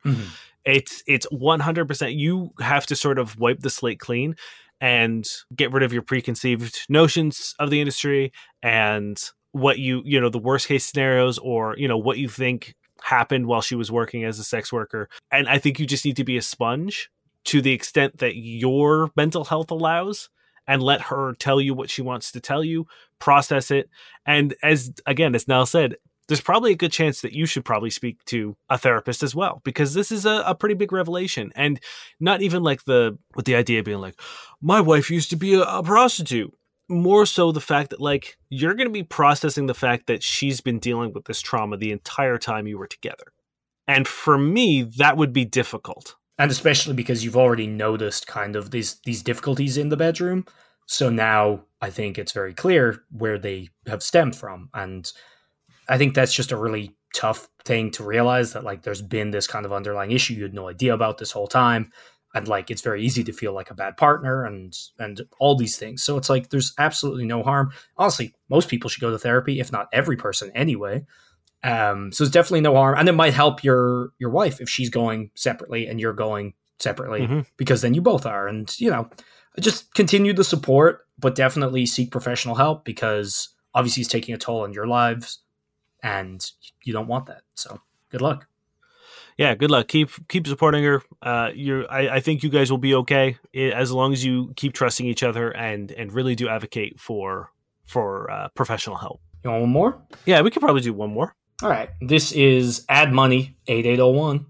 It's it's 100% you have to sort of wipe the slate clean and get rid of your preconceived notions of the industry and what you, you know, the worst case scenarios or, you know, what you think happened while she was working as a sex worker. And I think you just need to be a sponge to the extent that your mental health allows and let her tell you what she wants to tell you, process it. And as again, as Niall said, there's probably a good chance that you should probably speak to a therapist as well, because this is a, a pretty big revelation. And not even like the with the idea being like, my wife used to be a, a prostitute. More so the fact that like you're gonna be processing the fact that she's been dealing with this trauma the entire time you were together. And for me, that would be difficult. and especially because you've already noticed kind of these these difficulties in the bedroom so now i think it's very clear where they have stemmed from and i think that's just a really tough thing to realize that like there's been this kind of underlying issue you had no idea about this whole time and like it's very easy to feel like a bad partner and and all these things so it's like there's absolutely no harm honestly most people should go to therapy if not every person anyway um, so it's definitely no harm, and it might help your your wife if she's going separately and you're going separately, Mhm. because then you both are, and you know, just continue the support, but definitely seek professional help because obviously it's taking a toll on your lives, and you don't want that. So good luck. Yeah, good luck. Keep keep supporting her. Uh, you, I, I think you guys will be okay as long as you keep trusting each other and and really do advocate for for uh, professional help. You want one more? Yeah, we could probably do one more. All right. This is Add Money 8801.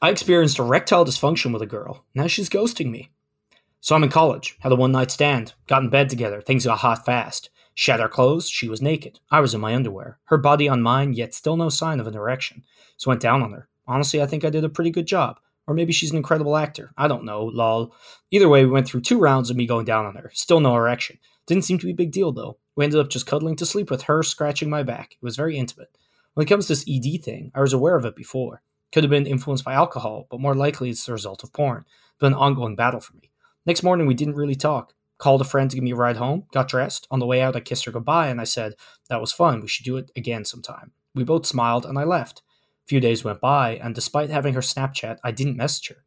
I experienced erectile dysfunction with a girl. Now she's ghosting me. So I'm in college, had a one night stand, got in bed together, things got hot fast. She had her clothes, she was naked. I was in my underwear. Her body on mine, yet still no sign of an erection. So went down on her. Honestly, I think I did a pretty good job. Or maybe she's an incredible actor. I don't know, lol. Either way, we went through two rounds of me going down on her. Still no erection. Didn't seem to be a big deal though. We ended up just cuddling to sleep with her scratching my back. It was very intimate. When it comes to this ED thing, I was aware of it before. Could have been influenced by alcohol, but more likely it's the result of porn. Been an ongoing battle for me. Next morning, we didn't really talk. Called a friend to give me a ride home, got dressed. On the way out, I kissed her goodbye and I said, That was fun. We should do it again sometime. We both smiled and I left. Few days went by, and despite having her Snapchat, I didn't message her.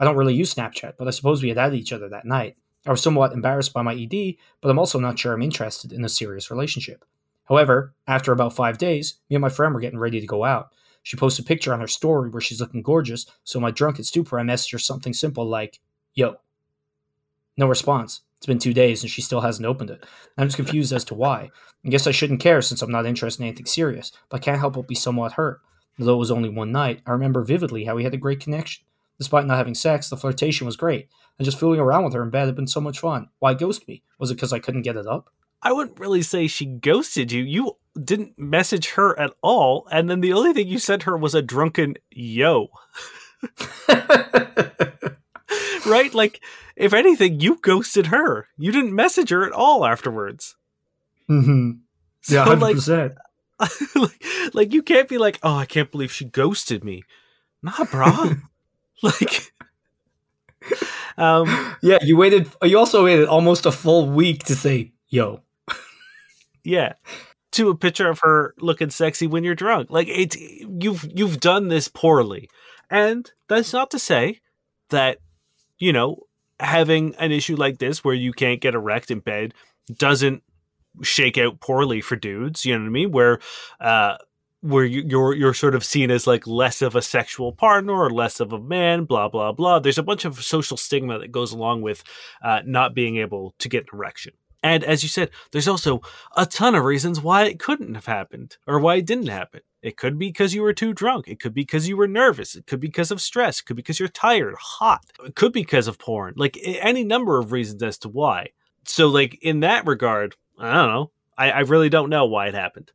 I don't really use Snapchat, but I suppose we had added each other that night. I was somewhat embarrassed by my ED, but I'm also not sure I'm interested in a serious relationship. However, after about five days, me and my friend were getting ready to go out. She posted a picture on her story where she's looking gorgeous, so my drunken stupor, I messaged her something simple like, Yo. No response. It's been two days and she still hasn't opened it. I'm just confused as to why. I guess I shouldn't care since I'm not interested in anything serious, but I can't help but be somewhat hurt. Although it was only one night, I remember vividly how we had a great connection. Despite not having sex, the flirtation was great, and just fooling around with her in bed had been so much fun. Why ghost me? Was it because I couldn't get it up? I wouldn't really say she ghosted you. You didn't message her at all, and then the only thing you sent her was a drunken yo. right? Like, if anything, you ghosted her. You didn't message her at all afterwards. mm-hmm. Yeah, So, 100%. like, like, like, you can't be like, oh, I can't believe she ghosted me. Nah, brah. like, um, yeah, you waited. You also waited almost a full week to say, yo. yeah, to a picture of her looking sexy when you're drunk. Like, it's you've you've done this poorly, and that's not to say that you know having an issue like this where you can't get erect in bed doesn't shake out poorly for dudes. You know what I mean? Where uh, where you- you're you're sort of seen as like less of a sexual partner or less of a man, blah blah blah. There's a bunch of social stigma that goes along with uh, not being able to get an erection. And as you said, there's also a ton of reasons why it couldn't have happened or why it didn't happen. It could be because you were too drunk. It could be because you were nervous. It could be because of stress. It could be because you're tired, hot. It could be because of porn. Like any number of reasons as to why. So, like in that regard, I don't know. I, I really don't know why it happened.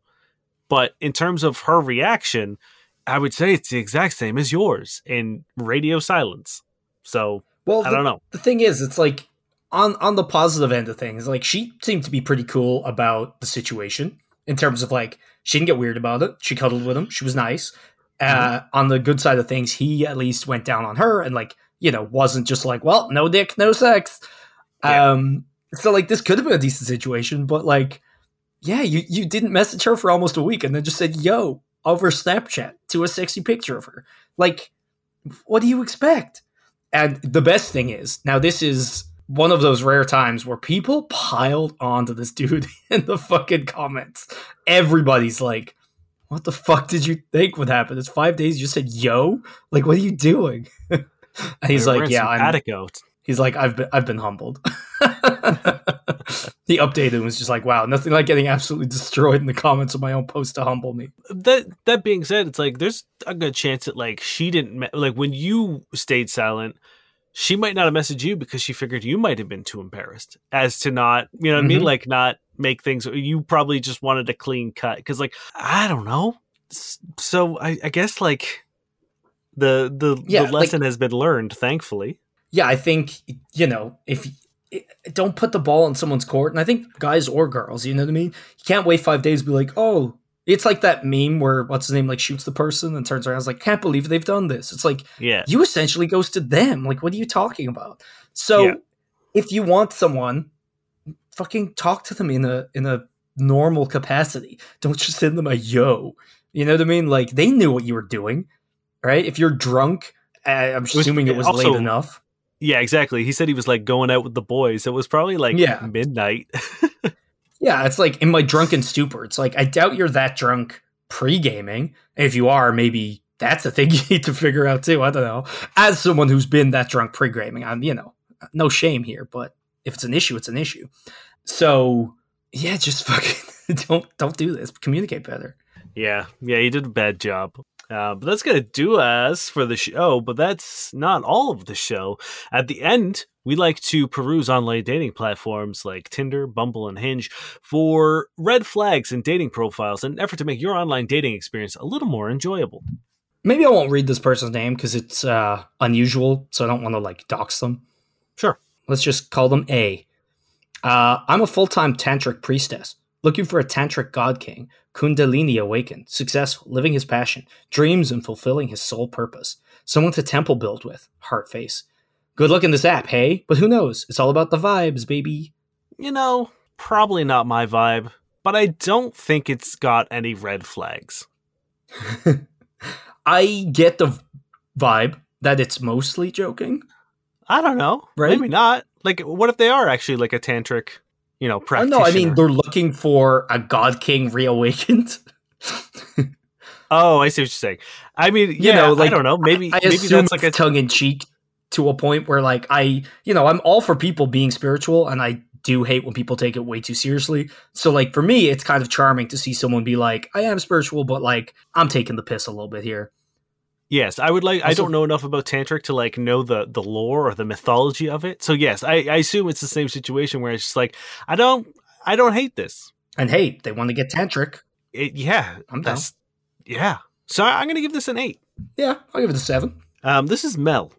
But in terms of her reaction, I would say it's the exact same as yours in radio silence. So Well, I don't know. the thing is, it's like on on the positive end of things, like she seemed to be pretty cool about the situation in terms of like she didn't get weird about it. She cuddled with him. She was nice. Uh, on the good side of things, he at least went down on her and like you know wasn't just like well no dick no sex. Yeah. Um, so like this could have been a decent situation, but like yeah, you you didn't message her for almost a week and then just said yo over Snapchat to a sexy picture of her. Like, what do you expect? And the best thing is, now this is one of those rare times where people piled onto this dude in the fucking comments. Everybody's like, what the fuck did you think would happen? It's five days. You just said, yo? Like, what are you doing? and he's like, yeah, I'm, he's like, I've been, I've been humbled. he updated and was just like, wow, nothing like getting absolutely destroyed in the comments of my own post to humble me. that that being said, it's like there's a good chance that like she didn't me- like when you stayed silent, she might not have messaged you because she figured you might have been too embarrassed as to not, you know what I mean, Mhm. like not make things. You probably just wanted a clean cut because like I don't know. So I, I guess like the the, Yeah, the lesson has been learned, thankfully. yeah, I think you know if don't put the ball in someone's court, and I think guys or girls, you know what I mean. You can't wait five days be like, oh, it's like that meme where what's his name like shoots the person and turns around, and is like, can't believe they've done this. It's like Yeah, you essentially ghosted them. Like, what are you talking about? So, Yeah. if you want someone, fucking talk to them in a in a normal capacity. Don't just send them a yo. You know what I mean? Like they knew what you were doing, right? If you're drunk, I'm was- assuming it was also- late enough. Yeah, exactly. He said he was like going out with the boys. It was probably like Yeah. midnight. Yeah, it's like in my drunken stupor. It's like I doubt you're that drunk pre gaming. If you are, maybe that's a thing you need to figure out too. I don't know. As someone who's been that drunk pre gaming, I'm you know no shame here, but if it's an issue, it's an issue. So yeah, just fucking don't don't do this. Communicate better. yeah, yeah, he did a bad job. Uh, but that's going to do us for the show, but that's not all of the show. At the end, we like to peruse online dating platforms like Tinder, Bumble, and Hinge for red flags and dating profiles in an effort to make your online dating experience a little more enjoyable. Maybe I won't read this person's name because it's uh, unusual, so I don't want to like dox them. Sure. Let's just call them A. Uh, I'm a full time tantric priestess, looking for a tantric god king, Kundalini awakened, successful, living his passion, dreams, and fulfilling his sole purpose. Someone to temple build with, heart face. Good luck in this app, hey? But who knows? It's all about the vibes, baby. You know, probably not my vibe, but I don't think it's got any red flags. I get the vibe that it's mostly joking. I don't know. Right? Maybe not. Like, what if they are actually like a tantric, you know, practitioner? no, I mean they're looking for a god king reawakened. oh, I see what you're saying. I mean, You yeah, know, like, I don't know. Maybe I maybe assume that's like a tongue in cheek to a point where like I, you know, I'm all for people being spiritual and I do hate when people take it way too seriously. So like for me, it's kind of charming to see someone be like, I am spiritual, but like I'm taking the piss a little bit here. Yes, I would like. I don't know enough about tantric to like know the the lore or the mythology of it. So yes, I, I assume it's the same situation where it's just like I don't I don't hate this. And hey, they want to get tantric. It, yeah, I'm down. yeah. So I'm gonna give this an eight. Yeah, I'll give it a seven. Um, this is Mel.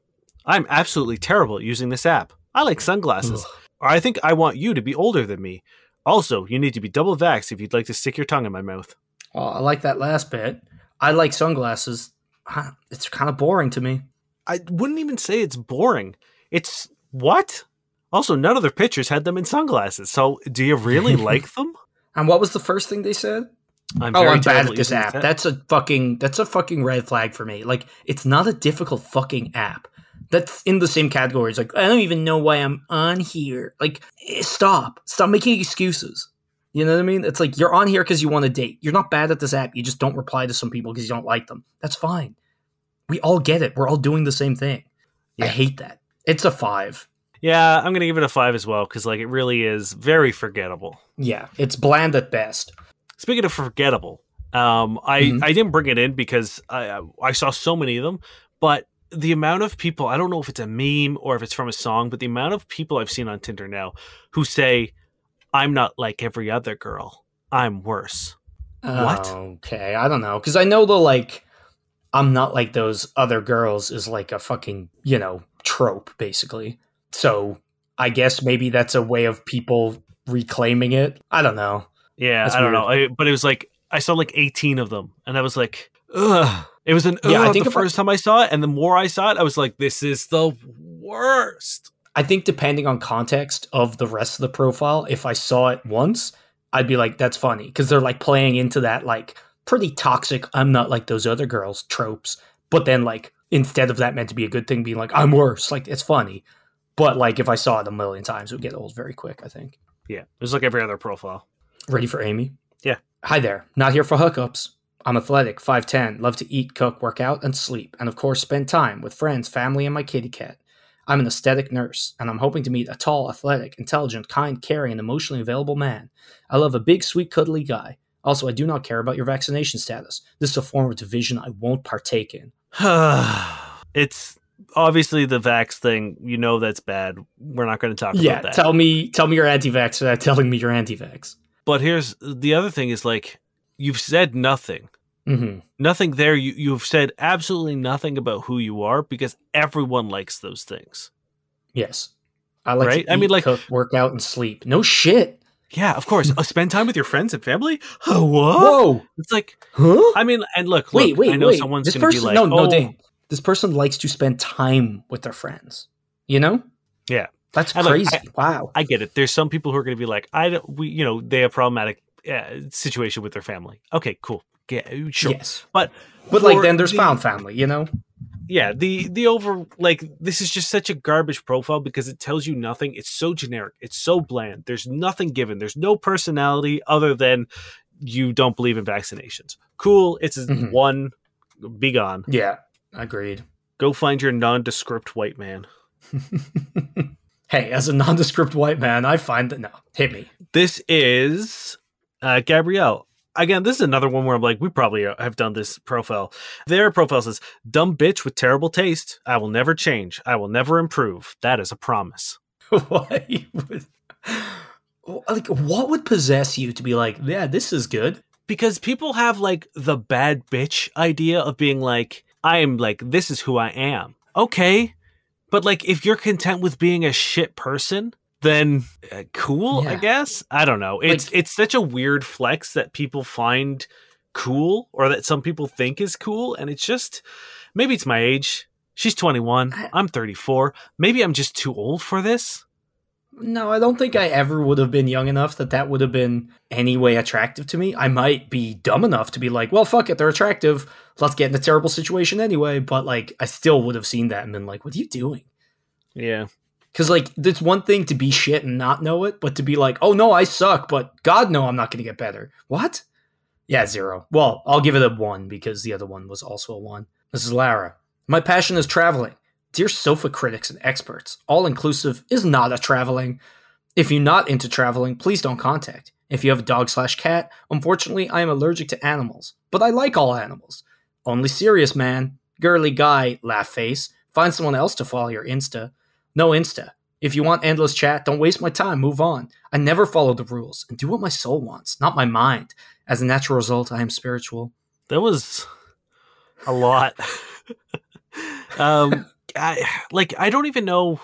I'm absolutely terrible at using this app. I like sunglasses. Or I think I want you to be older than me. Also, you need to be double vaxxed if you'd like to stick your tongue in my mouth. Oh, I like that last bit. I like sunglasses. It's kind of boring to me. I wouldn't even say it's boring. It's what? Also, none of their pictures had them in sunglasses. So, do you really like them? And what was the first thing they said? I'm oh, I'm bad at this app. That's a fucking that's a fucking red flag for me. Like, it's not a difficult fucking app. That's in the same category. It's like I don't even know why I'm on here. Like, eh, stop, stop making excuses. You know what I mean? It's like you're on here because you want to date. You're not bad at this app. You just don't reply to some people because you don't like them. That's fine. We all get it. We're all doing the same thing. I hate that. It's a five. Yeah, I'm gonna give it a five as well because like it really is very forgettable. Yeah, it's bland at best. Speaking of forgettable, um, I Mhm. I didn't bring it in because I I saw so many of them, but the amount of people I don't know if it's a meme or if it's from a song, but the amount of people I've seen on Tinder now who say, "I'm not like every other girl. I'm worse." What? Okay, I don't know because I know the like, I'm not like those other girls is like a fucking you know trope basically. So I guess maybe that's a way of people reclaiming it. I don't know. Yeah, That's I don't know, I, but it was like I saw like 18 of them, and I was like, ugh. It was an Yeah, I think the if I- first time I saw it, and the more I saw it, I was like, this is the worst. I think depending on context of the rest of the profile, if I saw it once, I'd be like, that's funny because they're like playing into that like pretty toxic. I'm not like those other girls tropes. But then like instead of that meant to be a good thing, being like I'm worse. Like it's funny. But like if I saw it a million times, it would get old very quick. I think. Yeah, it was like every other profile. Ready for Amy? Yeah. Hi there. Not here for hookups. I'm athletic, 5'10, love to eat, cook, work out, and sleep, and of course spend time with friends, family, and my kitty cat. I'm an aesthetic nurse, and I'm hoping to meet a tall, athletic, intelligent, kind, caring, and emotionally available man. I love a big, sweet, cuddly guy. Also, I do not care about your vaccination status. This is a form of division I won't partake in. it's obviously the vax thing. You know that's bad. We're not going to talk yeah, about that. tell me, tell me you're anti-vax without telling me you're anti-vax. but here's the other thing: is like you've said nothing. Hmm Nothing there. You you've said absolutely nothing about who you are because everyone likes those things. Yes, I like Right? to I mean, like- cook, work out, and sleep. No shit. Yeah, of course. uh, spend time with your friends and family. Oh, what? Whoa. It's like Huh? I mean, and look, wait, look, wait, I know wait. someone's this going to person, be like, no, no, oh, Dane. This person likes to spend time with their friends. You know? Yeah. That's And, like, crazy. wow. I get it. There's some people who are going to be like, I don't, we, you know, they have problematic uh, situation with their family. Okay, cool. Yeah, sure. Yes. But But like then there's the- found family, you know? yeah the the over like this is just such a garbage profile because it tells you nothing it's so generic it's so bland there's nothing given there's no personality other than you don't believe in vaccinations cool it's a Mhm. one be gone Yeah. Agreed. go find your nondescript white man hey, as a nondescript white man, I find that no. Hit me. this is uh gabrielle again, this is another one where I'm like, we probably uh, have done this profile. Their profile says, "Dumb bitch with terrible taste. I will never change. I will never improve. That is a promise." Why would like what would possess you to be like, yeah, this is good? Because people have like the bad bitch idea of being like, I am like, this is who I am. Okay, but like, if you're content with being a shit person, then uh, cool, I guess. I don't know. It's Like- it's such a weird flex that people find cool or that some people think is cool, and it's just maybe it's my age. She's 21. I- I'm 34. Maybe I'm just too old for this. No, I don't think I ever would have been young enough that that would have been any way attractive to me. I might be dumb enough to be like, well, fuck it, they're attractive. Let's get in a terrible situation anyway. But like, I still would have seen that and been like, what are you doing? Yeah. Because like, it's one thing to be shit and not know it, but to be like, oh no, I suck, but God no, I'm not going to get better. What? Yeah, zero. Well, I'll give it a one because the other one was also a one. This is Lara. My passion is traveling. Dear sofa critics and experts, all inclusive is not a traveling. If you're not into traveling, please don't contact. If you have a dog slash cat, unfortunately, I am allergic to animals, but I like all animals. Only serious man, girly guy, laugh face. Find someone else to follow your Insta. No Insta. If you want endless chat, don't waste my time. Move on. I never follow the rules and do what my soul wants, not my mind. As a natural result, I am spiritual. That was a lot. um, I like I don't even know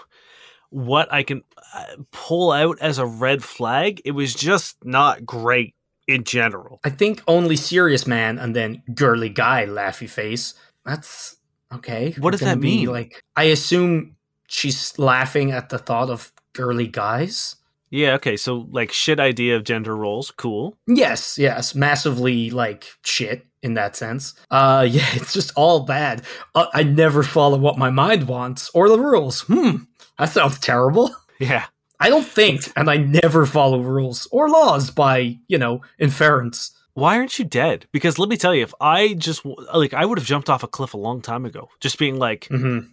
what I can uh, pull out as a red flag. It was just not great in general. I think only serious man and then girly guy, laughy face. That's okay. What does that mean? Like, I assume she's laughing at the thought of girly guys. Yeah, okay, so like shit idea of gender roles, cool. Yes, yes, massively like shit in that sense. Uh, yeah, it's just all bad. Uh, I never follow what my mind wants or the rules. Hmm, that sounds terrible. Yeah. I don't think, and I never follow rules or laws by you know inference. Why aren't you dead? Because let me tell you, if I just like I would have jumped off a cliff a long time ago, just being like, Mm-hmm.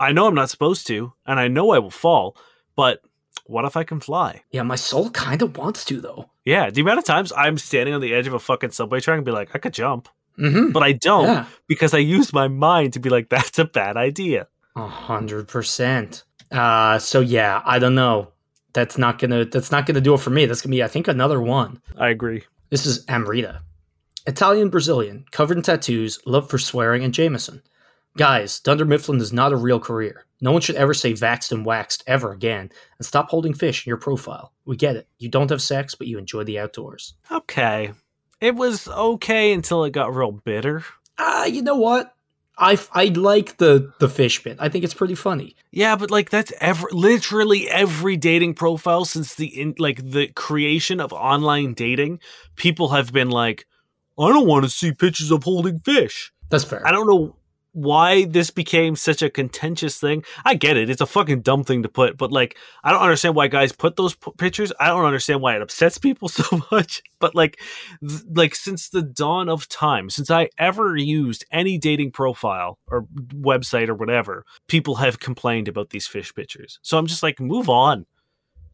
I know I'm not supposed to, and I know I will fall, but what if I can fly? Yeah, my soul kind of wants to though. Yeah, the amount of times I'm standing on the edge of a fucking subway track and be like, I could jump, Mm-hmm. but I don't Yeah, because I use my mind to be like, that's a bad idea. a hundred percent. Uh, so yeah, I don't know. That's not gonna. That's not gonna do it for me. That's gonna be, I think, another one. I agree. This is Amrita. Italian Brazilian, covered in tattoos, love for swearing, and Jameson. Guys, Dunder Mifflin is not a real career. No one should ever say vaxxed and waxed ever again, and stop holding fish in your profile. We get it. You don't have sex, but you enjoy the outdoors. Okay. It was okay until it got real bitter. Ah, you know what? I, I like the, the fish bit. I think it's pretty funny. Yeah, but like that's every literally every dating profile since the in, like the creation of online dating. People have been like, I don't want to see pictures of holding fish. That's fair. I don't know why this became such a contentious thing. I get it; it's a fucking dumb thing to put, but like, I don't understand why guys put those p- pictures. I don't understand why it upsets people so much. But like, th- like since the dawn of time, since I ever used any dating profile or website or whatever, people have complained about these fish pictures. So I'm just like, move on.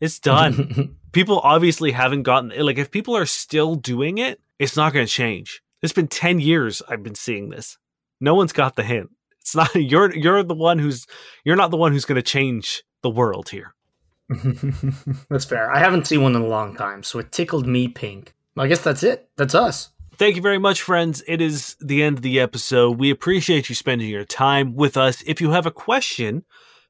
It's done. people obviously haven't gotten it. like if people are still doing it, it's not going to change. It's been 10 years I've been seeing this. No one's got the hint. It's not you're you're the one who's you're not the one who's going to change the world here. that's fair. I haven't seen one in a long time, so it tickled me pink. I guess that's it. That's us. Thank you very much, friends. It is the end of the episode. We appreciate you spending your time with us. If you have a question,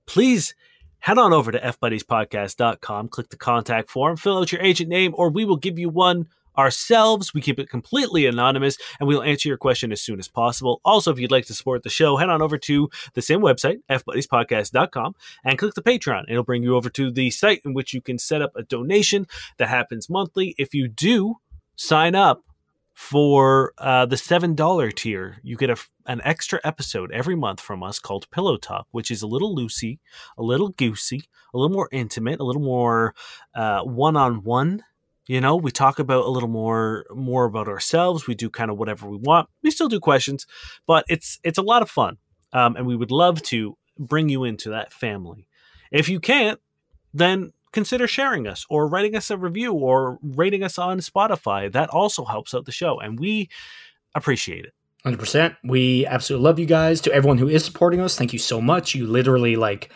please head on over to fbuddiespodcast.com, click the contact form, fill out your agent name, or we will give you one ourselves. We keep it completely anonymous and we'll answer your question as soon as possible. Also, if you'd like to support the show, head on over to the same website, fbuddiespodcast.com, and click the Patreon. It'll bring you over to the site in which you can set up a donation that happens monthly. If you do sign up, for uh, the seven dollar tier, you get a, an extra episode every month from us called Pillow Talk, which is a little loosey, a little goosey, a little more intimate, a little more one on one. You know, we talk about a little more more about ourselves. We do kind of whatever we want. We still do questions, but it's it's a lot of fun, um, and we would love to bring you into that family. If you can't, then consider sharing us or writing us a review or rating us on Spotify. That also helps out the show, and we appreciate it. 100%. We absolutely love you guys. To everyone who is supporting us, thank you so much. You literally like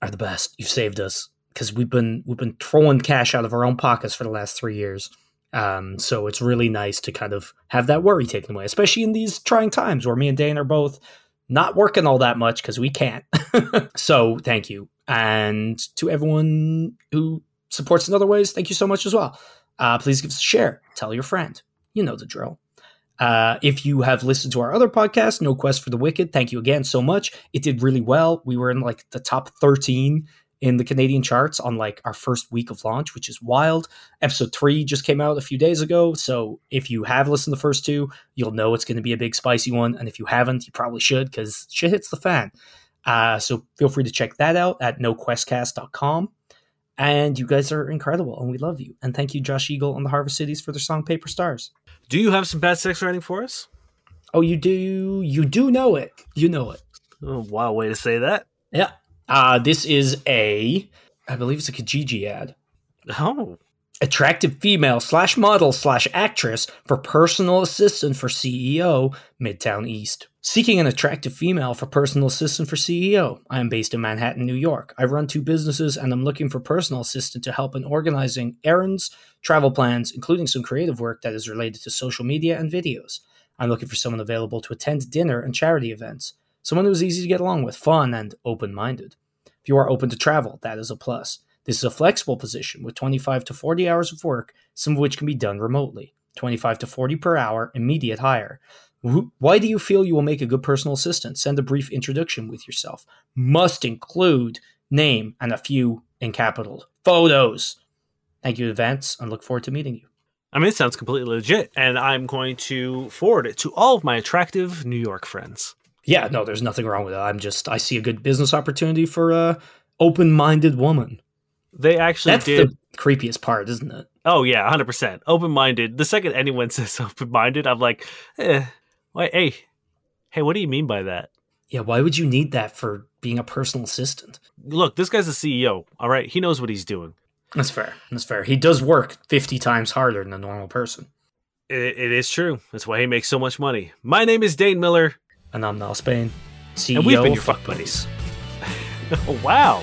are the best. You've saved us because we've been we've been throwing cash out of our own pockets for the last 3 years. Um, so it's really nice to kind of have that worry taken away, especially in these trying times where me and Dane are both not working all that much because we can't. so thank you. And to everyone who supports in other ways, thank you so much as well. Uh, please give us a share. Tell your friend. You know the drill. Uh, if you have listened to our other podcast, No Quest for the Wicked, thank you again so much. It did really well. We were in like the top 13 in the Canadian charts on like our first week of launch, which is wild. Episode three just came out a few days ago. So if you have listened to the first two, you'll know it's going to be a big spicy one. And if you haven't, you probably should because shit hits the fan. Uh, so feel free to check that out at noquestcast.com. And you guys are incredible and we love you. And thank you, Josh Eagle and the Harvest Cities for their song Paper Stars. Do you have some bad sex writing for us? Oh, you do you do know it. You know it. Oh, wow, way to say that. Yeah. Uh, this is a, I believe it's a Kijiji ad. Oh, Attractive female slash model slash actress for personal assistant for CEO, Midtown East. Seeking an attractive female for personal assistant for CEO. I am based in Manhattan, New York. I run two businesses and I'm looking for personal assistant to help in organizing errands, travel plans, including some creative work that is related to social media and videos. I'm looking for someone available to attend dinner and charity events. Someone who is easy to get along with, fun, and open minded. If you are open to travel, that is a plus. This is a flexible position with 25 to 40 hours of work, some of which can be done remotely. 25 to 40 per hour, immediate hire. Why do you feel you will make a good personal assistant? Send a brief introduction with yourself. Must include name and a few in capital. Photos. Thank you in advance and look forward to meeting you. I mean, it sounds completely legit, and I'm going to forward it to all of my attractive New York friends. Yeah, no, there's nothing wrong with it. I'm just, I see a good business opportunity for a open minded woman. They actually That's did. the creepiest part, isn't it? Oh yeah, hundred percent. Open minded. The second anyone says open minded, I'm like, eh, wait, hey, hey, what do you mean by that? Yeah, why would you need that for being a personal assistant? Look, this guy's a CEO. All right, he knows what he's doing. That's fair. That's fair. He does work 50 times harder than a normal person. It, it is true. That's why he makes so much money. My name is Dane Miller. And I'm Niall Spain, CEO And we've been your Fuck fuck Buddies. Oh wow.